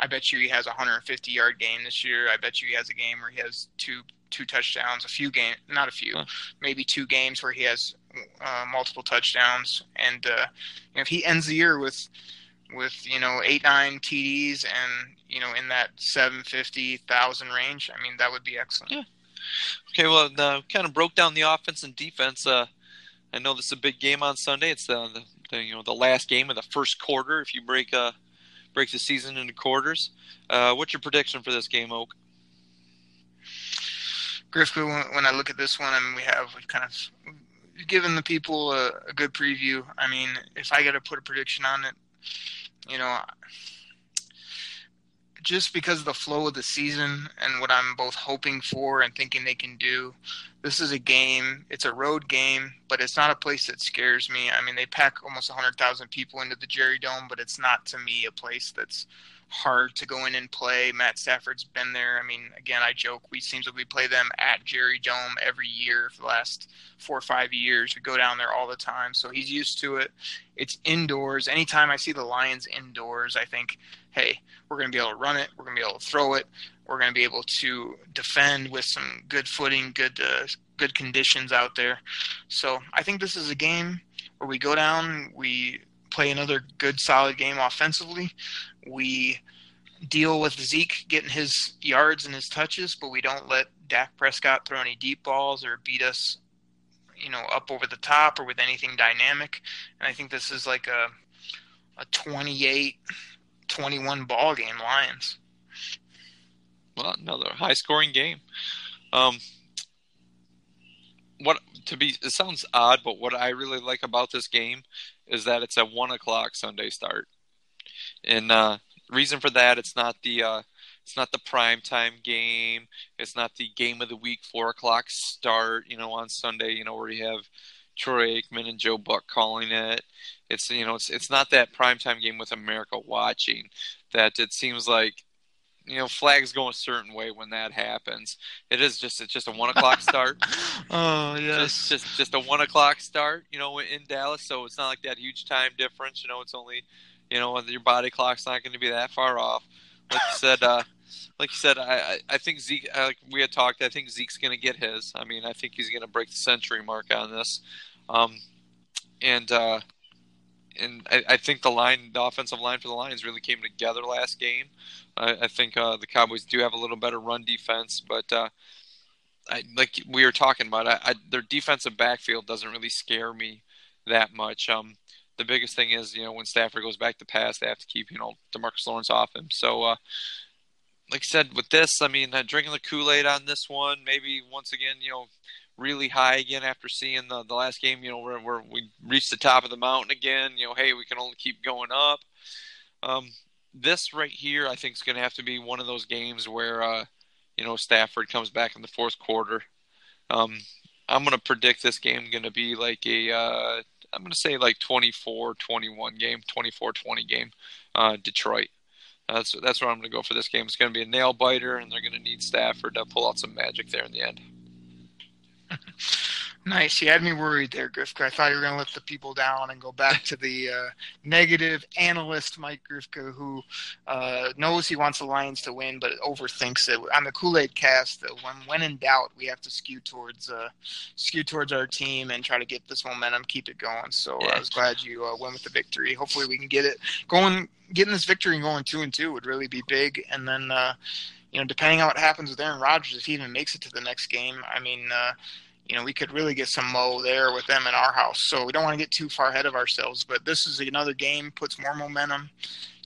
I bet you he has a 150 yard game this year. I bet you he has a game where he has two two touchdowns, a few game, not a few, Huh. maybe two games where he has uh, multiple touchdowns. And uh, you know, if he ends the year with with you know eight nine TDs and you know in that 750,000 range, I mean that would be excellent. Yeah. Okay, well, uh, kind of broke down the offense and defense. Uh, I know this is a big game on Sunday. It's the, the, the you know the last game of the first quarter. If you break uh break the season into quarters, uh, what's your prediction for this game, Oak? Griffith, when, when I look at this one, I mean, we have we've kind of given the people a, a good preview. I mean, if I got to put a prediction on it, you know, just because of the flow of the season and what I'm both hoping for and thinking they can do, this is a game. It's a road game, but it's not a place that scares me. I mean, they pack almost 100,000 people into the Jerry Dome, but it's not to me a place that's hard to go in and play. Matt Stafford's been there. I mean, again, I joke we seems like we play them at Jerry Dome every year for the last four or five years. We go down there all the time, so he's used to it. It's indoors. Anytime I see the Lions indoors, I think, hey, we're going to be able to run it. We're going to be able to throw it. We're going to be able to defend with some good footing, good uh, good conditions out there. So I think this is a game where we go down, we play another good solid game offensively. We deal with Zeke getting his yards and his touches, but we don't let Dak Prescott throw any deep balls or beat us, you know, up over the top or with anything dynamic. And I think this is like a a 28 21 ball game Lions. Well, another high scoring game. Um, what to be? It sounds odd, but what I really like about this game is that it's a one o'clock Sunday start, and uh, reason for that it's not the uh, it's not the prime time game. It's not the game of the week four o'clock start. You know, on Sunday, you know where you have Troy Aikman and Joe Buck calling it. It's you know it's it's not that prime time game with America watching. That it seems like you know flags go a certain way when that happens. It is just it's just a one o'clock start. Oh Just just just a one o'clock start. You know in Dallas, so it's not like that huge time difference. You know it's only you know your body clock's not going to be that far off. Like you said, uh, like you said, I I, think Zeke. Like we had talked, I think Zeke's going to get his. I mean, I think he's going to break the century mark on this. Um, and uh, and I, I, think the line, the offensive line for the Lions really came together last game. I, I think uh, the Cowboys do have a little better run defense, but uh, I, like we were talking about, their defensive backfield doesn't really scare me that much. Um, the biggest thing is, you know, when Stafford goes back to pass, they have to keep, you know, Demarcus Lawrence off him. So, uh, like I said, with this, I mean, uh, drinking the Kool Aid on this one, maybe once again, you know, really high again after seeing the, the last game, you know, where, where we reached the top of the mountain again. You know, hey, we can only keep going up. Um, this right here, I think, is going to have to be one of those games where, uh, you know, Stafford comes back in the fourth quarter. Um, I'm going to predict this game going to be like a, uh, I'm going to say like 24-21 game, 24-20 game, uh, Detroit. That's that's where I'm going to go for this game. It's going to be a nail biter, and they're going to need Stafford to pull out some magic there in the end. Nice. You had me worried there, Grifka. I thought you were going to let the people down and go back to the uh, negative analyst, Mike Grifka, who uh, knows he wants the Lions to win, but overthinks it. On the Kool Aid cast, uh, when when in doubt, we have to skew towards uh, skew towards our team and try to get this momentum, keep it going. So yeah. I was glad you uh, went with the victory. Hopefully, we can get it going. Getting this victory and going two and two would really be big. And then, uh, you know, depending on what happens with Aaron Rodgers, if he even makes it to the next game, I mean you know, we could really get some mo there with them in our house. So we don't want to get too far ahead of ourselves. But this is another game, puts more momentum.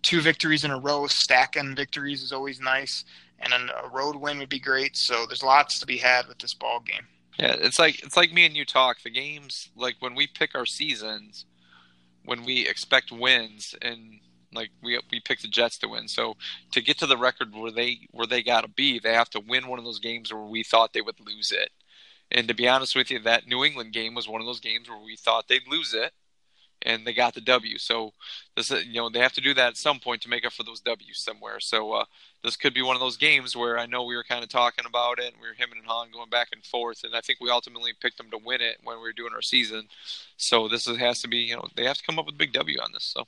Two victories in a row, stacking victories is always nice, and a road win would be great. So there's lots to be had with this ball game. Yeah, it's like it's like me and you talk. The games like when we pick our seasons, when we expect wins, and like we we pick the Jets to win. So to get to the record where they where they got to be, they have to win one of those games where we thought they would lose it. And to be honest with you, that New England game was one of those games where we thought they'd lose it, and they got the W. So this, you know, they have to do that at some point to make up for those W's somewhere. So uh, this could be one of those games where I know we were kind of talking about it, and we were him and Han going back and forth, and I think we ultimately picked them to win it when we were doing our season. So this has to be, you know, they have to come up with a big W on this. So.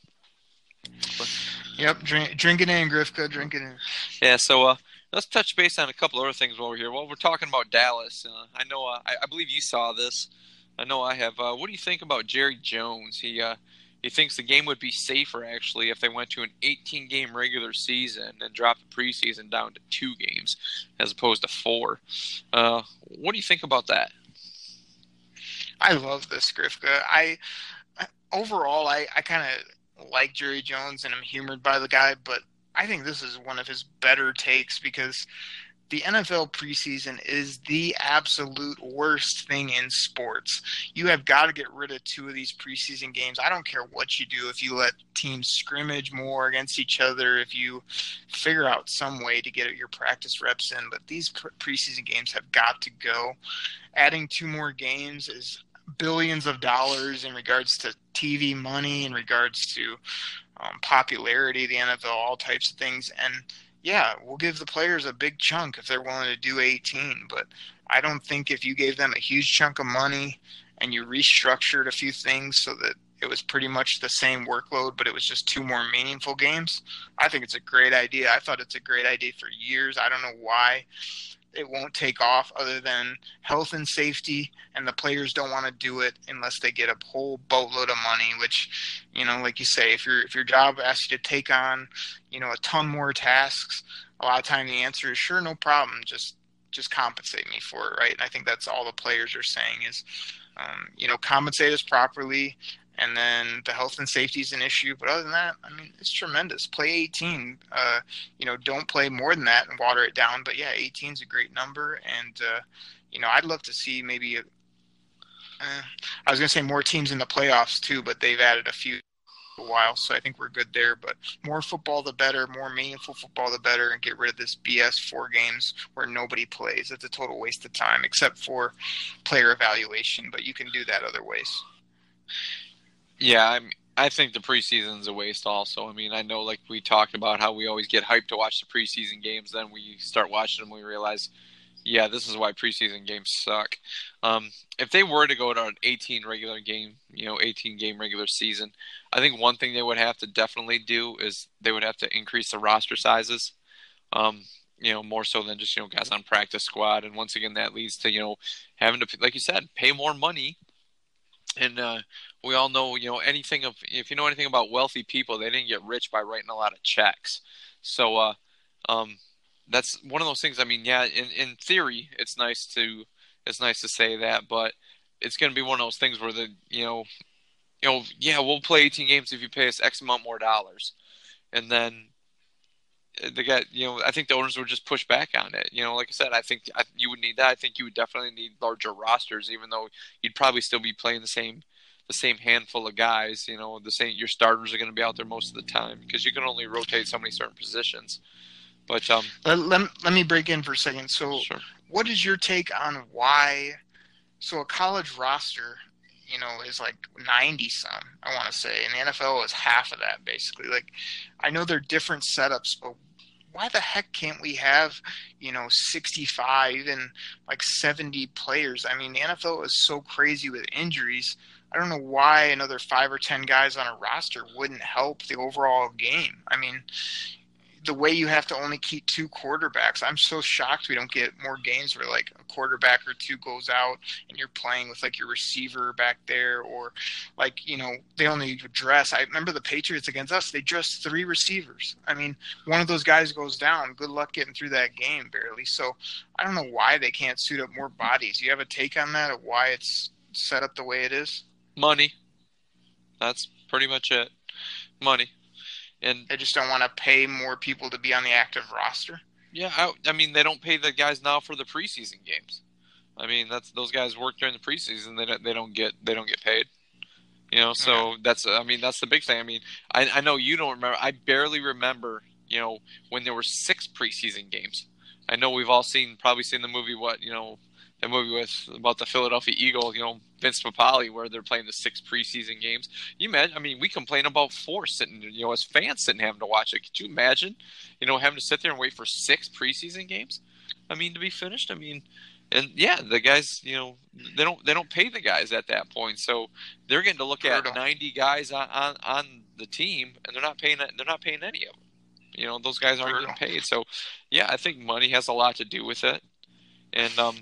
Yep, drink, drink it in, Grifka, drink it in. Yeah, so uh, let's touch base on a couple other things while we're here. Well, we're talking about Dallas. Uh, I know. Uh, I, I, believe you saw this. I know I have. Uh, what do you think about Jerry Jones? He uh, he thinks the game would be safer actually if they went to an 18 game regular season and dropped the preseason down to two games as opposed to four. Uh, what do you think about that? I love this, Grifka. I overall, I, I kind of like Jerry Jones and I'm humored by the guy, but I think this is one of his better takes because the NFL preseason is the absolute worst thing in sports. You have got to get rid of two of these preseason games. I don't care what you do. If you let teams scrimmage more against each other, if you figure out some way to get your practice reps in, but these preseason games have got to go. Adding two more games is billions of dollars in regards to TV money, in regards to um, popularity, the NFL, all types of things. And yeah, we'll give the players a big chunk if they're willing to do 18. But I don't think if you gave them a huge chunk of money and you restructured a few things so that it was pretty much the same workload, but it was just two more meaningful games. I think it's a great idea. I thought it's a great idea for years. I don't know why it won't take off other than health and safety and the players don't want to do it unless they get a whole boatload of money which you know like you say if your if your job asks you to take on you know a ton more tasks a lot of time the answer is sure no problem just just compensate me for it right? And i think that's all the players are saying is um, you know compensate us properly and then the health and safety is an issue. But other than that, I mean, it's tremendous. Play 18. Uh, you know, don't play more than that and water it down. But yeah, 18 is a great number, and uh, you know, I'd love to see maybe. A, uh, I was going to say more teams in the playoffs too, but they've added a few a while, so I think we're good there. But more football, the better. More meaningful football, the better. And get rid of this BS four games where nobody plays. It's a total waste of time, except for player evaluation. But you can do that other ways. Yeah, I'm. I think the preseason's a waste. Also, I mean, I know like we talked about how we always get hyped to watch the preseason games, then we start watching them, we realize, yeah, this is why preseason games suck. Um, if they were to go to an 18 regular game, you know, 18 game regular season, I think one thing they would have to definitely do is they would have to increase the roster sizes. Um, you know, more so than just you know guys on practice squad, and once again, that leads to you know having to, like you said, pay more money and uh, we all know, you know, anything of if you know anything about wealthy people, they didn't get rich by writing a lot of checks. So, uh, um, that's one of those things. I mean, yeah, in in theory, it's nice to it's nice to say that, but it's going to be one of those things where the you know, you know, yeah, we'll play 18 games if you pay us X amount more dollars, and then the guy, you know, I think the owners would just push back on it. You know, like I said, I think I, you would need that. I think you would definitely need larger rosters, even though you'd probably still be playing the same the same handful of guys. You know, the same your starters are going to be out there most of the time because you can only rotate so many certain positions. But um, let, let, let me break in for a second. So, sure. what is your take on why? So, a college roster, you know, is like 90 some, I want to say, and the NFL is half of that basically. Like, I know they're different setups, but why the heck can't we have, you know, 65 and like 70 players? I mean, the NFL is so crazy with injuries. I don't know why another five or 10 guys on a roster wouldn't help the overall game. I mean, the way you have to only keep two quarterbacks, I'm so shocked we don't get more games where like a quarterback or two goes out and you're playing with like your receiver back there, or like you know they only dress. I remember the Patriots against us; they dressed three receivers. I mean, one of those guys goes down. Good luck getting through that game, barely. So I don't know why they can't suit up more bodies. You have a take on that of why it's set up the way it is? Money. That's pretty much it. Money and they just don't want to pay more people to be on the active roster. Yeah, I, I, mean they don't pay the guys now for the preseason games. I mean that's those guys work during the preseason. They don't they don't get they don't get paid. You know, so that's I mean that's the big thing. I mean I I know you don't remember. I barely remember. You know when there were six preseason games. I know we've all seen probably seen the movie what you know the movie with about the Philadelphia Eagles, you know, Vince Papale, where they're playing the six preseason games. You imagine? I mean, we complain about four sitting, you know, as fans sitting having to watch it. Could you imagine, you know, having to sit there and wait for six preseason games? I mean, to be finished. I mean, and yeah, the guys, you know, they don't they don't pay the guys at that point, so they're getting to look at ninety guys on, on on the team, and they're not paying they're not paying any of them. You know, those guys aren't getting paid. So, yeah, I think money has a lot to do with it. And um,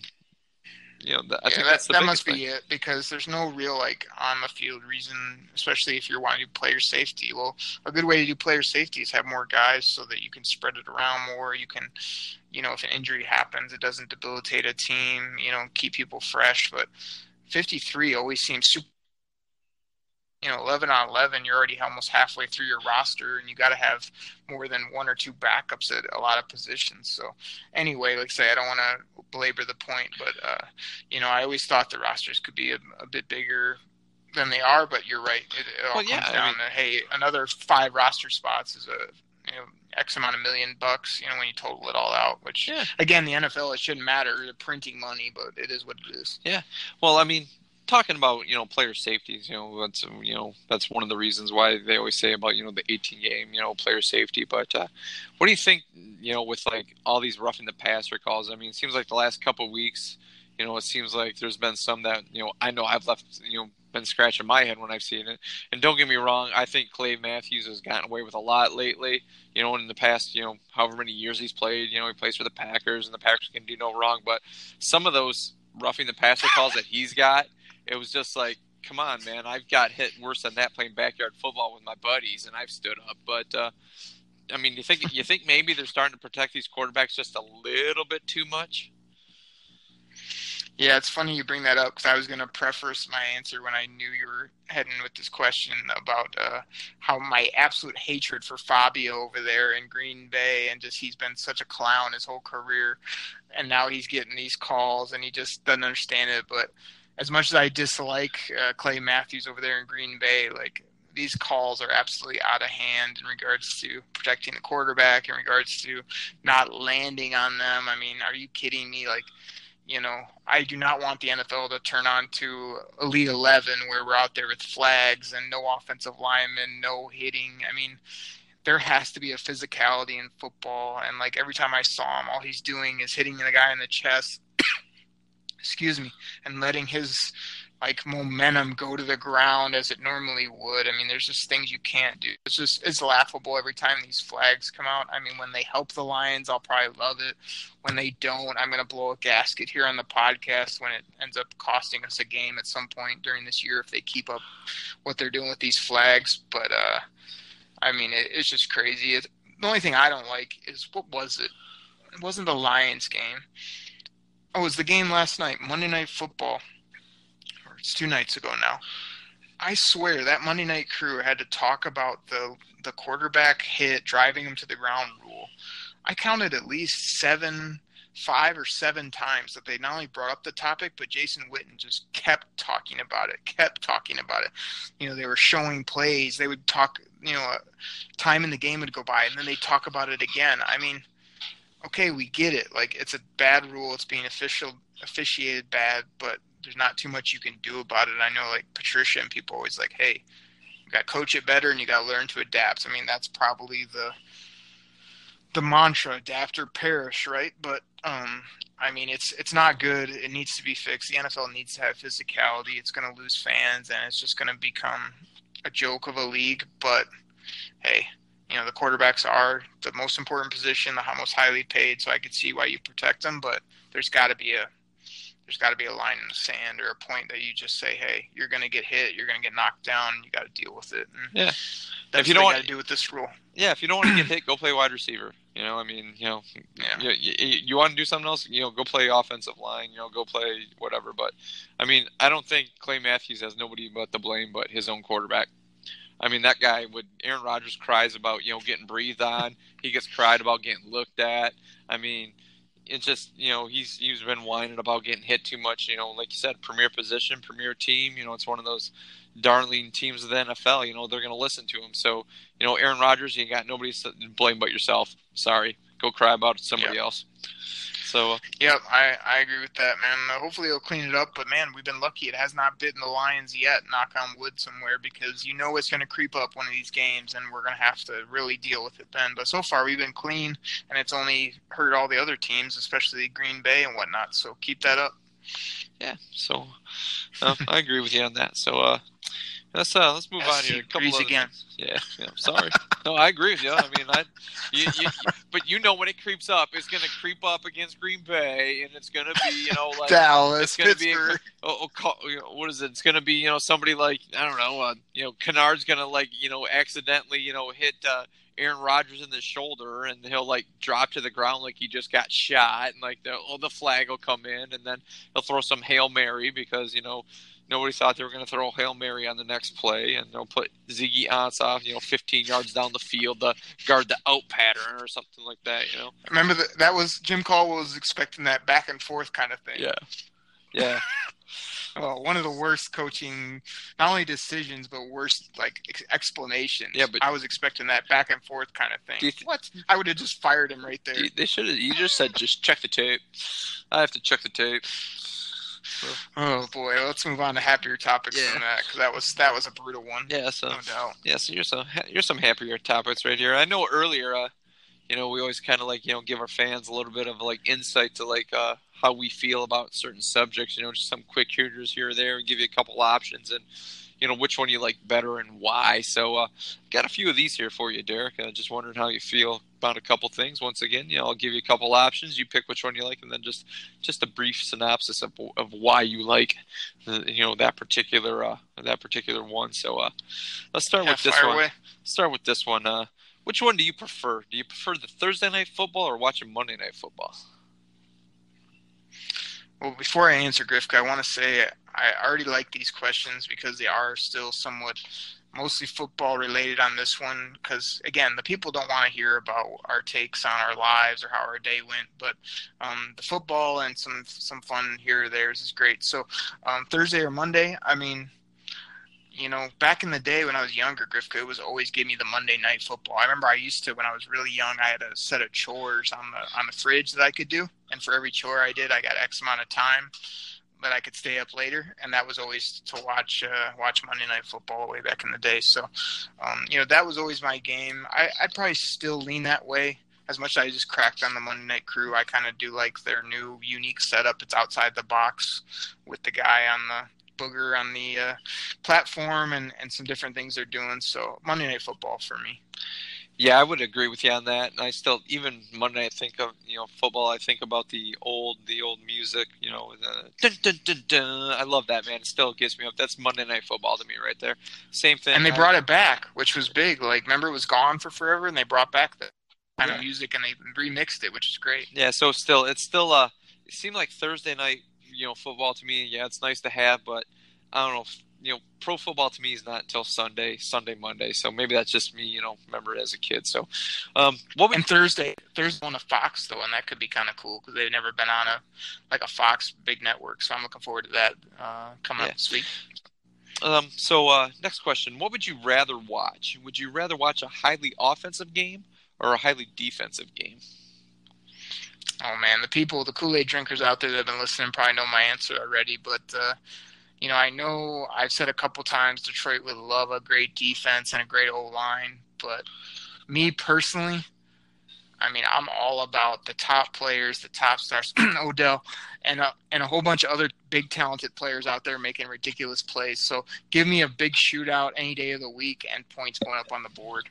you know, I yeah, think that, that must thing. be it because there's no real like on the field reason, especially if you're wanting to do player safety. Well, a good way to do player safety is have more guys so that you can spread it around more. You can, you know, if an injury happens, it doesn't debilitate a team. You know, keep people fresh. But 53 always seems super you know, 11 on 11, you're already almost halfway through your roster, and you got to have more than one or two backups at a lot of positions. So, anyway, like I say, I don't want to belabor the point, but, uh, you know, I always thought the rosters could be a, a bit bigger than they are, but you're right. It, it all well, comes yeah, down I mean, to, hey, another five roster spots is a, you know, X amount of million bucks, you know, when you total it all out, which, yeah. again, the NFL, it shouldn't matter. They're printing money, but it is what it is. Yeah. Well, I mean, talking about you know player safeties, you know that's you know that's one of the reasons why they always say about you know the 18 game you know player safety. But uh, what do you think you know with like all these roughing the passer calls? I mean, it seems like the last couple weeks, you know, it seems like there's been some that you know I know I've left you know been scratching my head when I've seen it. And don't get me wrong, I think Clay Matthews has gotten away with a lot lately. You know, in the past, you know, however many years he's played, you know, he plays for the Packers, and the Packers can do no wrong. But some of those roughing the passer calls that he's got it was just like, come on, man, I've got hit worse than that playing backyard football with my buddies, and I've stood up. But uh, I mean, you think you think maybe they're starting to protect these quarterbacks just a little bit too much? Yeah, it's funny you bring that up because I was going to preface my answer when I knew you were heading with this question about uh, how my absolute hatred for Fabio over there in Green Bay and just he's been such a clown his whole career, and now he's getting these calls and he just doesn't understand it. But as much as I dislike uh, Clay Matthews over there in Green Bay, like these calls are absolutely out of hand in regards to protecting the quarterback, in regards to not landing on them. I mean, are you kidding me? Like, you know, I do not want the NFL to turn on to Elite 11 where we're out there with flags and no offensive linemen, no hitting. I mean, there has to be a physicality in football. And like every time I saw him, all he's doing is hitting the guy in the chest excuse me, and letting his like momentum go to the ground as it normally would. I mean, there's just things you can't do. It's just it's laughable every time these flags come out. I mean, when they help the Lions, I'll probably love it. When they don't, I'm gonna blow a gasket here on the podcast when it ends up costing us a game at some point during this year if they keep up what they're doing with these flags. But uh, I mean, it, it's just crazy. It's, the only thing I don't like is what was it? It wasn't the Lions game. Oh, it was the game last night, Monday Night Football it's two nights ago now. I swear that Monday Night Crew had to talk about the the quarterback hit driving him to the ground rule. I counted at least seven, five or seven times that they not only brought up the topic, but Jason Witten just kept talking about it, kept talking about it. You know, they were showing plays. They would talk. You know, uh, time in the game would go by, and then they talk about it again. I mean, okay, we get it. Like it's a bad rule. It's being official officiated bad, but there's not too much you can do about it. I know like Patricia and people always like, hey, you got to coach it better and you got to learn to adapt. I mean, that's probably the the mantra, adapt or perish, right? But um, I mean, it's it's not good. It needs to be fixed. The NFL needs to have physicality. It's going to lose fans, and it's just going to become a joke of a league. But hey, you know the quarterbacks are the most important position, the most highly paid. So I could see why you protect them, but there's got to be a there's got to be a line in the sand or a point that you just say, "Hey, you're going to get hit. You're going to get knocked down. You got to deal with it." And yeah. That's if you what don't want to do with this rule. Yeah, if you don't want to get hit, go play wide receiver. You know, I mean, you know, Yeah. you, you, you want to do something else, you know, go play offensive line. You know, go play whatever. But I mean, I don't think Clay Matthews has nobody but the blame but his own quarterback. I mean, that guy would. Aaron Rodgers cries about you know getting breathed on. He gets cried about getting looked at. I mean, it's just you know he's he's been whining about getting hit too much. You know, like you said, premier position, premier team. You know, it's one of those darling teams of the NFL. You know, they're going to listen to him. So you know, Aaron Rodgers, you got nobody to blame but yourself. Sorry, go cry about somebody Yeah. else. So Yep, I, I agree with that, man. Uh, hopefully it'll clean it up, but man, we've been lucky. It has not bitten the Lions yet. Knock on wood somewhere, because you know it's going to creep up one of these games, and we're going to have to really deal with it then. But so far we've been clean, and it's only hurt all the other teams, especially Green Bay and whatnot. So keep that up. yeah, so uh, I agree with you on that. So uh, let's uh, let's move on here. he A couple agrees other again. things. Yeah, yeah. Sorry. no, I agree with you. I mean, I, you, you, but you know when it creeps up, it's going to creep up against Green Bay, and it's going to be you know like Dallas, it's gonna be a- Pittsburgh. oh, oh, call, you know, what is it? It's going to be you know somebody like I don't know, uh, you know, Kennard's going to like you know accidentally you know hit. Uh, Aaron Rodgers in the shoulder, and he'll like drop to the ground like he just got shot, and like the oh, the flag will come in, and then he'll throw some hail mary because you know nobody thought they were going to throw hail mary on the next play, and they'll put Ziggy Ansah, you know, 15 yards down the field to guard the out pattern or something like that, you know. Remember that that was Jim Caldwell was expecting that back and forth kind of thing. Yeah, yeah, Well, one of the worst coaching, not only decisions but worst like ex- explanations. Yeah, but- I was expecting that back and forth kind of thing. th- what? I would have just fired him right there. They should have. You just said just check the tape. I have to check the tape. Oh boy, let's move on to happier topics Yeah. than that because that was that was a brutal one. Yeah, so No doubt. Yeah, so you're some here's some happier topics right here. I know earlier, uh, you know, we always kind of like you know give our fans a little bit of like insight to like uh, how we feel about certain subjects. You know, just some quick hitters here or there, and give you a couple options and you know which one you like better and why. So, uh, got a few of these here for you, Derek. Uh, just wondering how you feel about a couple things. Once again, you know, I'll give you a couple options. You pick which one you like, and then just just a brief synopsis of of why you like uh, you know that particular uh, that particular one. So, uh, let's start Yeah, with this one away. start with this one. Uh, which one do you prefer? Do you prefer the Thursday night football or watching Monday night football? Well, before I answer Grifka, I want to say I already like these questions because they are still somewhat mostly football related on this one. Because again, the people don't want to hear about our takes on our lives or how our day went, but um, the football and some some fun here or there's great. So um, Thursday or Monday, I mean. You know, back in the day when I was younger, Grifka it was always give me the Monday night football. I remember I used to when I was really young. I had a set of chores on the on the fridge that I could do, and for every chore I did, I got X amount of time that I could stay up later, and that was always to watch uh, watch Monday Night Football way back in the day. So, um, you know, that was always my game. I I'd probably still lean that way. As much as I just cracked on the Monday Night Crew, I kind of do like their new unique setup. It's outside the box with the guy on the Booger on the uh, platform and, and some different things they're doing. So Monday Night Football for me. Yeah, I would agree with you on that. And I still, even Monday, I think of you know football. I think about the old, the old music. You know, the dun, dun, dun, dun. I love that man. It still gets me up. That's Monday Night Football to me right there. Same thing. And they I- brought it back, which was big. Like remember it was gone for forever, and they brought back the kind Yeah. of music and they remixed it, which is great. Yeah, so still, it's still uh, it seemed like Thursday night, you know, football to me. Yeah, it's nice to have, but I don't know. You know, pro football to me is not until Sunday, Sunday, Monday. So maybe that's just me. You know, remember it as a kid. So, um, what would And Thursday, Thursday on a Fox though, and that could be kind of cool because they've never been on a like a Fox big network. So I'm looking forward to that uh, coming Yeah. up this week. Um, so uh, next question: What would you rather watch? Would you rather watch a highly offensive game or a highly defensive game? Oh man, the people, the Kool Aid drinkers out there that have been listening probably know my answer already. But uh, you know, I know I've said a couple times Detroit would love a great defense and a great O line. But me personally, I mean, I'm all about the top players, the top stars, Odell, and a, and a whole bunch of other big talented players out there making ridiculous plays. So give me a big shootout any day of the week and points going up on the board.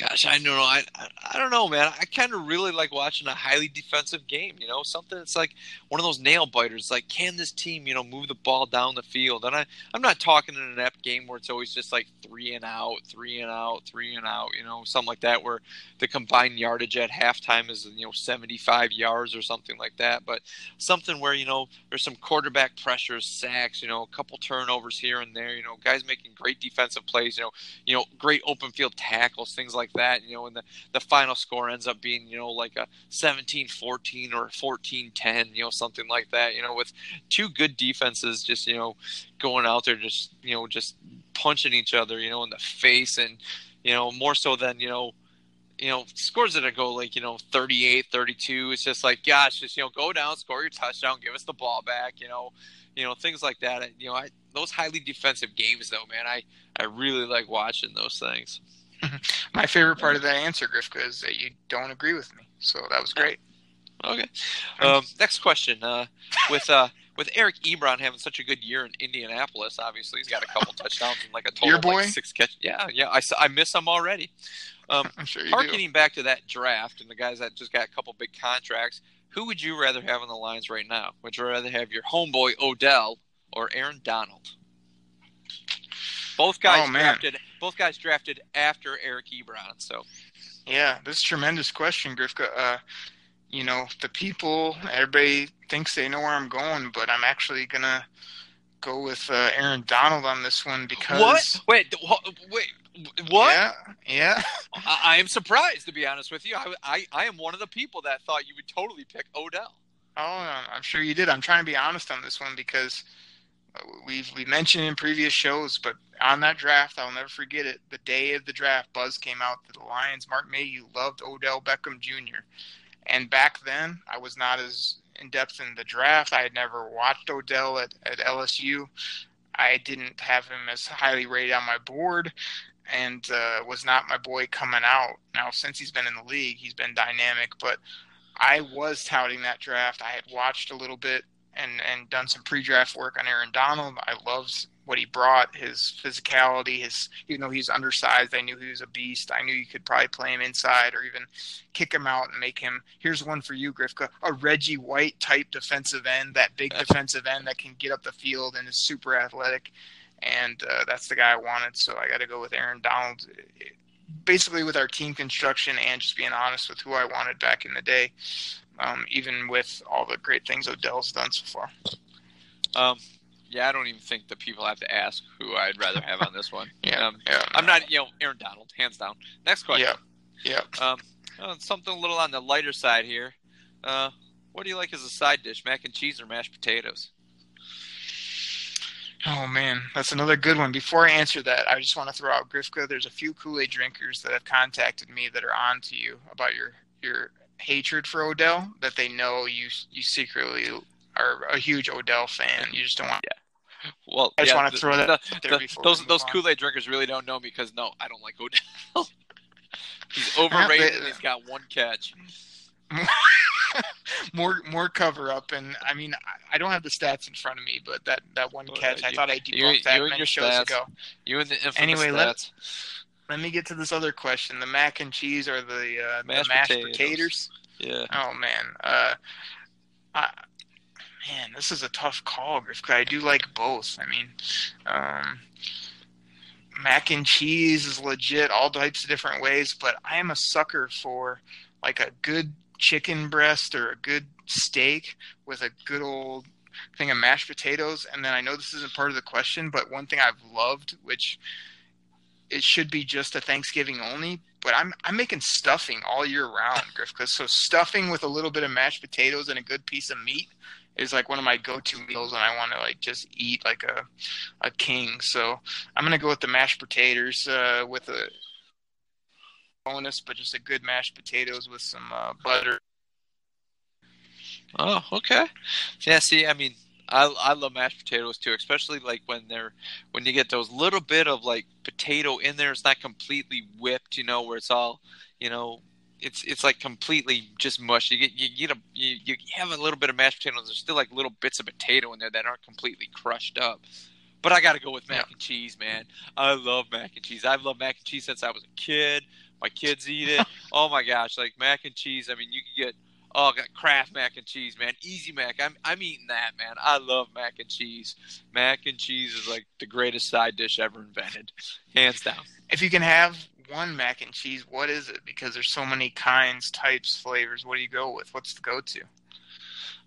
Gosh, I don't know. I, I, don't know, man. I kind of really like watching a highly defensive game. You know, something that's like one of those nail biters. Like, can this team, you know, move the ball down the field? And I, I'm not talking in an inept game where it's always just like three and out, three and out, three and out. You know, something like that, where the combined yardage at halftime is you know 75 yards or something like that. But something where you know there's some quarterback pressures, sacks, you know, a couple turnovers here and there. You know, guys making great defensive plays. You know, you know, great open field tackles, things like that, you know, and the, the final score ends up being, you know, like a 17-14 or 14-10, you know, something like that, you know, with two good defenses just, you know, going out there just, you know, just punching each other, you know, in the face and, you know, more so than, you know, you know, scores that go like, you know, 38, 32. It's just like, gosh, just, you know, go down, score your touchdown, give us the ball back, you know, you know, things like that. You know, I, those highly defensive games though, man, I, I really like watching those things. My favorite part of that answer, Grifka, is that you don't agree with me. So that was great. Okay. Um, next question. Uh, with uh, with Eric Ebron having such a good year in Indianapolis, obviously he's got a couple touchdowns and like a total Your of, like boy? six catch. Yeah, yeah. I, I miss him already. Um, I'm sure you do. harkening back to that draft and the guys that just got a couple big contracts, who would you rather have on the lines right now? Would you rather have your homeboy Odell or Aaron Donald? Both guys Oh, drafted. Both guys drafted after Eric Ebron. So Yeah, this is a tremendous question, Grifka. Uh, you know, the people, everybody thinks they know where I'm going, but I'm actually gonna go with uh, Aaron Donald on this one because what? Wait, wh- wait. What? Yeah, yeah. I, I am surprised, to be honest with you. I, I, I am one of the people that thought you would totally pick Odell. Oh, I'm sure you did. I'm trying to be honest on this one because we've we mentioned in previous shows, but on that draft, I'll never forget it. The day of the draft, buzz came out that the Lions, Mark Mayhew, loved Odell Beckham Jr. And back then, I was not as in depth in the draft. I had never watched Odell at, at LSU. I didn't have him as highly rated on my board and uh, was not my boy coming out. Now, since he's been in the league, he's been dynamic, but I was touting that draft. I had watched a little bit and, and done some pre-draft work on Aaron Donald. I loved what he brought, his physicality, his even though he's undersized, I knew he was a beast. I knew you could probably play him inside or even kick him out and make him. Here's one for you, Grifka, a Reggie White type defensive end, that big defensive end that can get up the field and is super athletic. And uh, that's the guy I wanted, so I got to go with Aaron Donald. Basically, with our team construction and just being honest with who I wanted back in the day, um, even with all the great things Odell's done so far. Um, yeah, I don't even think the people have to ask who I'd rather have on this one. Yeah, Um, yeah, I'm not, you know, Aaron Donald, hands down. Next question. Yeah, yeah. Um, uh, something a little on the lighter side here. Uh, what do you like as a side dish, mac and cheese or mashed potatoes? Oh man, that's another good one. Before I answer that, I just want to throw out Grifka. There's a few Kool Aid drinkers that have contacted me that are on to you about your your hatred for Odell. That they know you you secretly are a huge Odell fan. You just don't want. Yeah. Well, I just yeah, want to the- throw that the- there the- before those those. Kool Aid drinkers really don't know me because no, I don't like Odell. he's overrated. and he's got one catch. more more cover up, and I mean I, I don't have the stats in front of me, but that that one catch, I you- thought I you- debunked that you many your shows stats. ago. You and the infamous Anyway, let- stats. Let me get to this other question: the mac and cheese or the uh, Mashed the mashed potatoes. potatoes? Yeah. Oh man, uh, I, man, this is a tough call, Griff. 'cause I do like both. I mean, um, mac and cheese is legit, all types of different ways. But I am a sucker for like a good chicken breast or a good steak with a good old thing of mashed potatoes. And then I know this isn't part of the question, but one thing I've loved, which it should be just a Thanksgiving only, but I'm I'm making stuffing all year round, Griff. Cause so stuffing with a little bit of mashed potatoes and a good piece of meat is like one of my go-to meals and I want to like just eat like a a king. So I'm gonna go with the mashed potatoes uh, with a bonus, but just a good mashed potatoes with some uh, butter. Oh, okay. Yeah, see, I mean, I I love mashed potatoes too, especially like when they're when you get those little bit of like potato in there. It's not completely whipped, you know, where it's all, you know, it's it's like completely just mush. You get you get a you, you have a little bit of mashed potatoes. There's still like little bits of potato in there that aren't completely crushed up. But I got to go with mac and cheese, man. I love mac and cheese. I've loved mac and cheese since I was a kid. My kids eat it. oh my gosh, like mac and cheese. I mean, you can get Oh, I got Kraft mac and cheese, man. Easy mac. I'm I'm eating that, man. I love mac and cheese. Mac and cheese is like the greatest side dish ever invented, hands down. If you can have one mac and cheese, what is it? Because there's so many kinds, types, flavors. What do you go with? What's the go-to?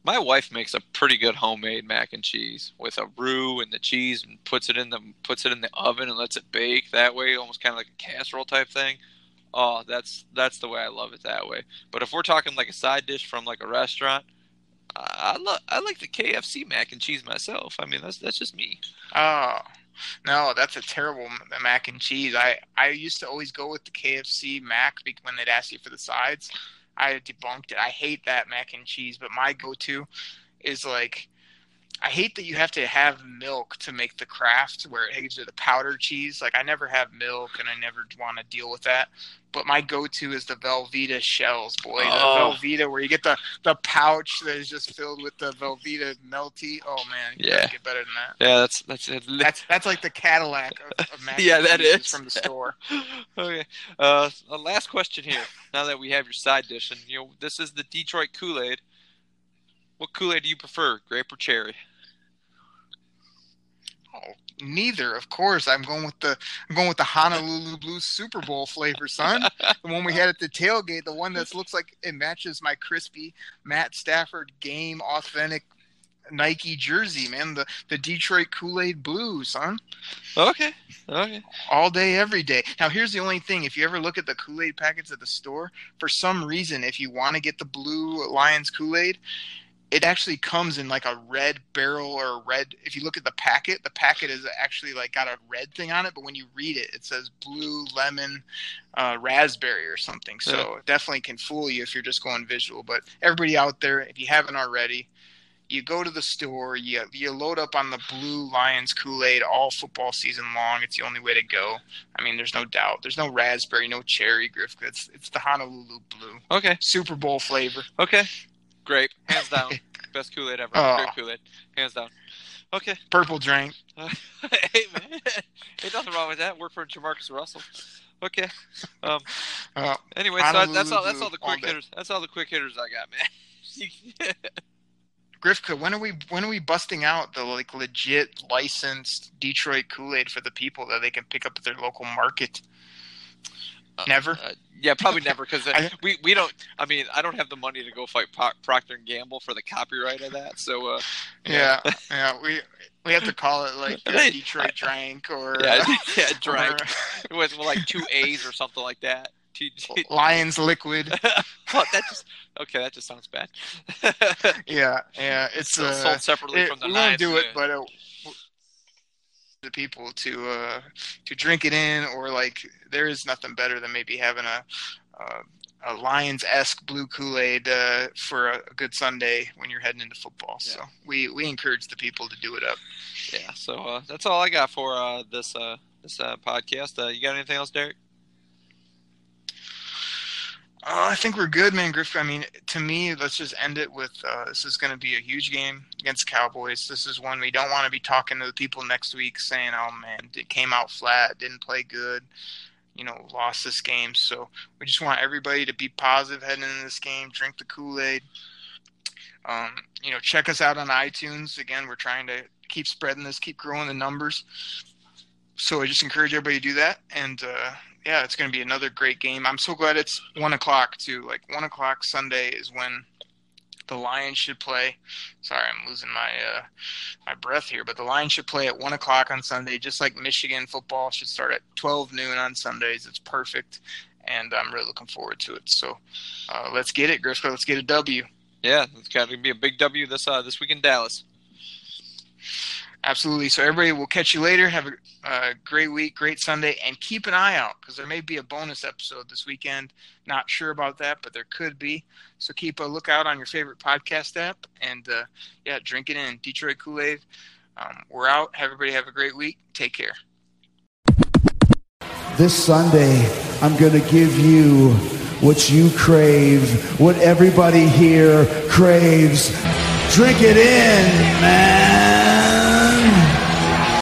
My wife makes a pretty good homemade mac and cheese with a roux and the cheese, and puts it in the puts it in the oven and lets it bake that way, almost kind of like a casserole type thing. Oh, that's that's the way I love it that way. But if we're talking like a side dish from like a restaurant, I I, lo- I like the KFC mac and cheese myself. I mean, that's that's just me. Oh, no, that's a terrible mac and cheese. I, I used to always go with the KFC mac when they'd ask you for the sides. I debunked it. I hate that mac and cheese, but my go-to is like I hate that you have to have milk to make the Kraft where it gives you the powder cheese. Like I never have milk and I never want to deal with that. But my go-to is the Velveeta shells, boy. Oh. The Velveeta where you get the, the pouch that is just filled with the Velveeta melty. Oh man, you Yeah. get better than that. Yeah, that's that's it. That's that's like the Cadillac of, of mac Yeah, that from the store. okay. Uh, last question here. Now that we have your side dish, and you know this is the Detroit Kool Aid. What Kool Aid do you prefer, grape or cherry? Oh, neither, of course. I'm going with the I'm going with the Honolulu Blue Super Bowl flavor, son. the one we had at the tailgate, the one that looks like it matches my crispy Matt Stafford game authentic Nike jersey, man. The the Detroit Kool Aid Blue, son. Okay. Okay. all day, every day. Now, here's the only thing: if you ever look at the Kool Aid packets at the store, for some reason, if you want to get the Blue Lions Kool Aid, it actually comes in like a red barrel or a red. If you look at the packet, the packet is actually like got a red thing on it, but when you read it, it says blue lemon uh, raspberry or something. So Yeah. it definitely can fool you if you're just going visual. But everybody out there, if you haven't already. You go to the store, you you load up on the Blue Lions Kool Aid all football season long. It's the only way to go. I mean, there's no doubt. There's no raspberry, no cherry, Griff. It's it's the Honolulu Blue Okay. Super Bowl flavor. Okay. Grape, hands down. Best Kool Aid ever. Oh. Grape Kool Aid, hands down. Okay. Purple drink. hey man, ain't nothing wrong with that. Work for Jamarcus Russell. Okay. Um. Oh, Anyway, so that's all. That's all the quick day. hitters. That's all the quick hitters I got, man. Grifka, when are we when are we busting out the like legit licensed Detroit Kool Aid for the people that they can pick up at their local market? Never. Uh, yeah, probably never because we we don't. I mean, I don't have the money to go fight Pro- Procter and Gamble for the copyright of that. So uh, Yeah, yeah. We we have to call it like uh, Detroit Drank or yeah, uh, yeah, drank or with like two A's or something like that. Lions Liquid. oh, that just okay. That just sounds bad. Yeah, yeah. It's uh, sold separately it- from the we won't do it, but uh, the people to uh, to drink it in, or like there is nothing better than maybe having a uh, a Lions esque blue Kool Aid uh, for a, good Sunday when you're heading into football. So we we encourage the people to do it up. yeah. So uh, that's all I got for uh, this uh, this uh, podcast. Uh, you got anything else, Derek? Uh, I think we're good, man, Griff. I mean, to me, let's just end it with uh, this is going to be a huge game against Cowboys. This is one we don't want to be talking to the people next week saying, "Oh man, it came out flat, didn't play good." you know, lost this game. So we just want everybody to be positive heading into this game, drink the Kool Aid. Um, you know, check us out on iTunes. Again, we're trying to keep spreading this, keep growing the numbers. So I just encourage everybody to do that. And uh, yeah, it's going to be another great game. I'm so glad it's one o'clock too. Like one o'clock Sunday is when the Lions should play. Sorry, I'm losing my uh, my breath here, but the Lions should play at one o'clock on Sunday, just like Michigan football should start at 12 noon on Sundays. It's perfect, and I'm really looking forward to it. So uh, let's get it, Grisco. Let's get a W. Yeah, it's got to be a big W this uh, this week in Dallas. Absolutely. So everybody, we'll catch you later. Have a, great week, great Sunday, and keep an eye out because there may be a bonus episode this weekend. Not sure about that, but there could be. So keep a lookout on your favorite podcast app, and uh, yeah, drink it in Detroit Kool Aid. Um, we're out. Everybody have a great week. Take care. This Sunday, I'm going to give you what you crave, what everybody here craves. Drink it in, man.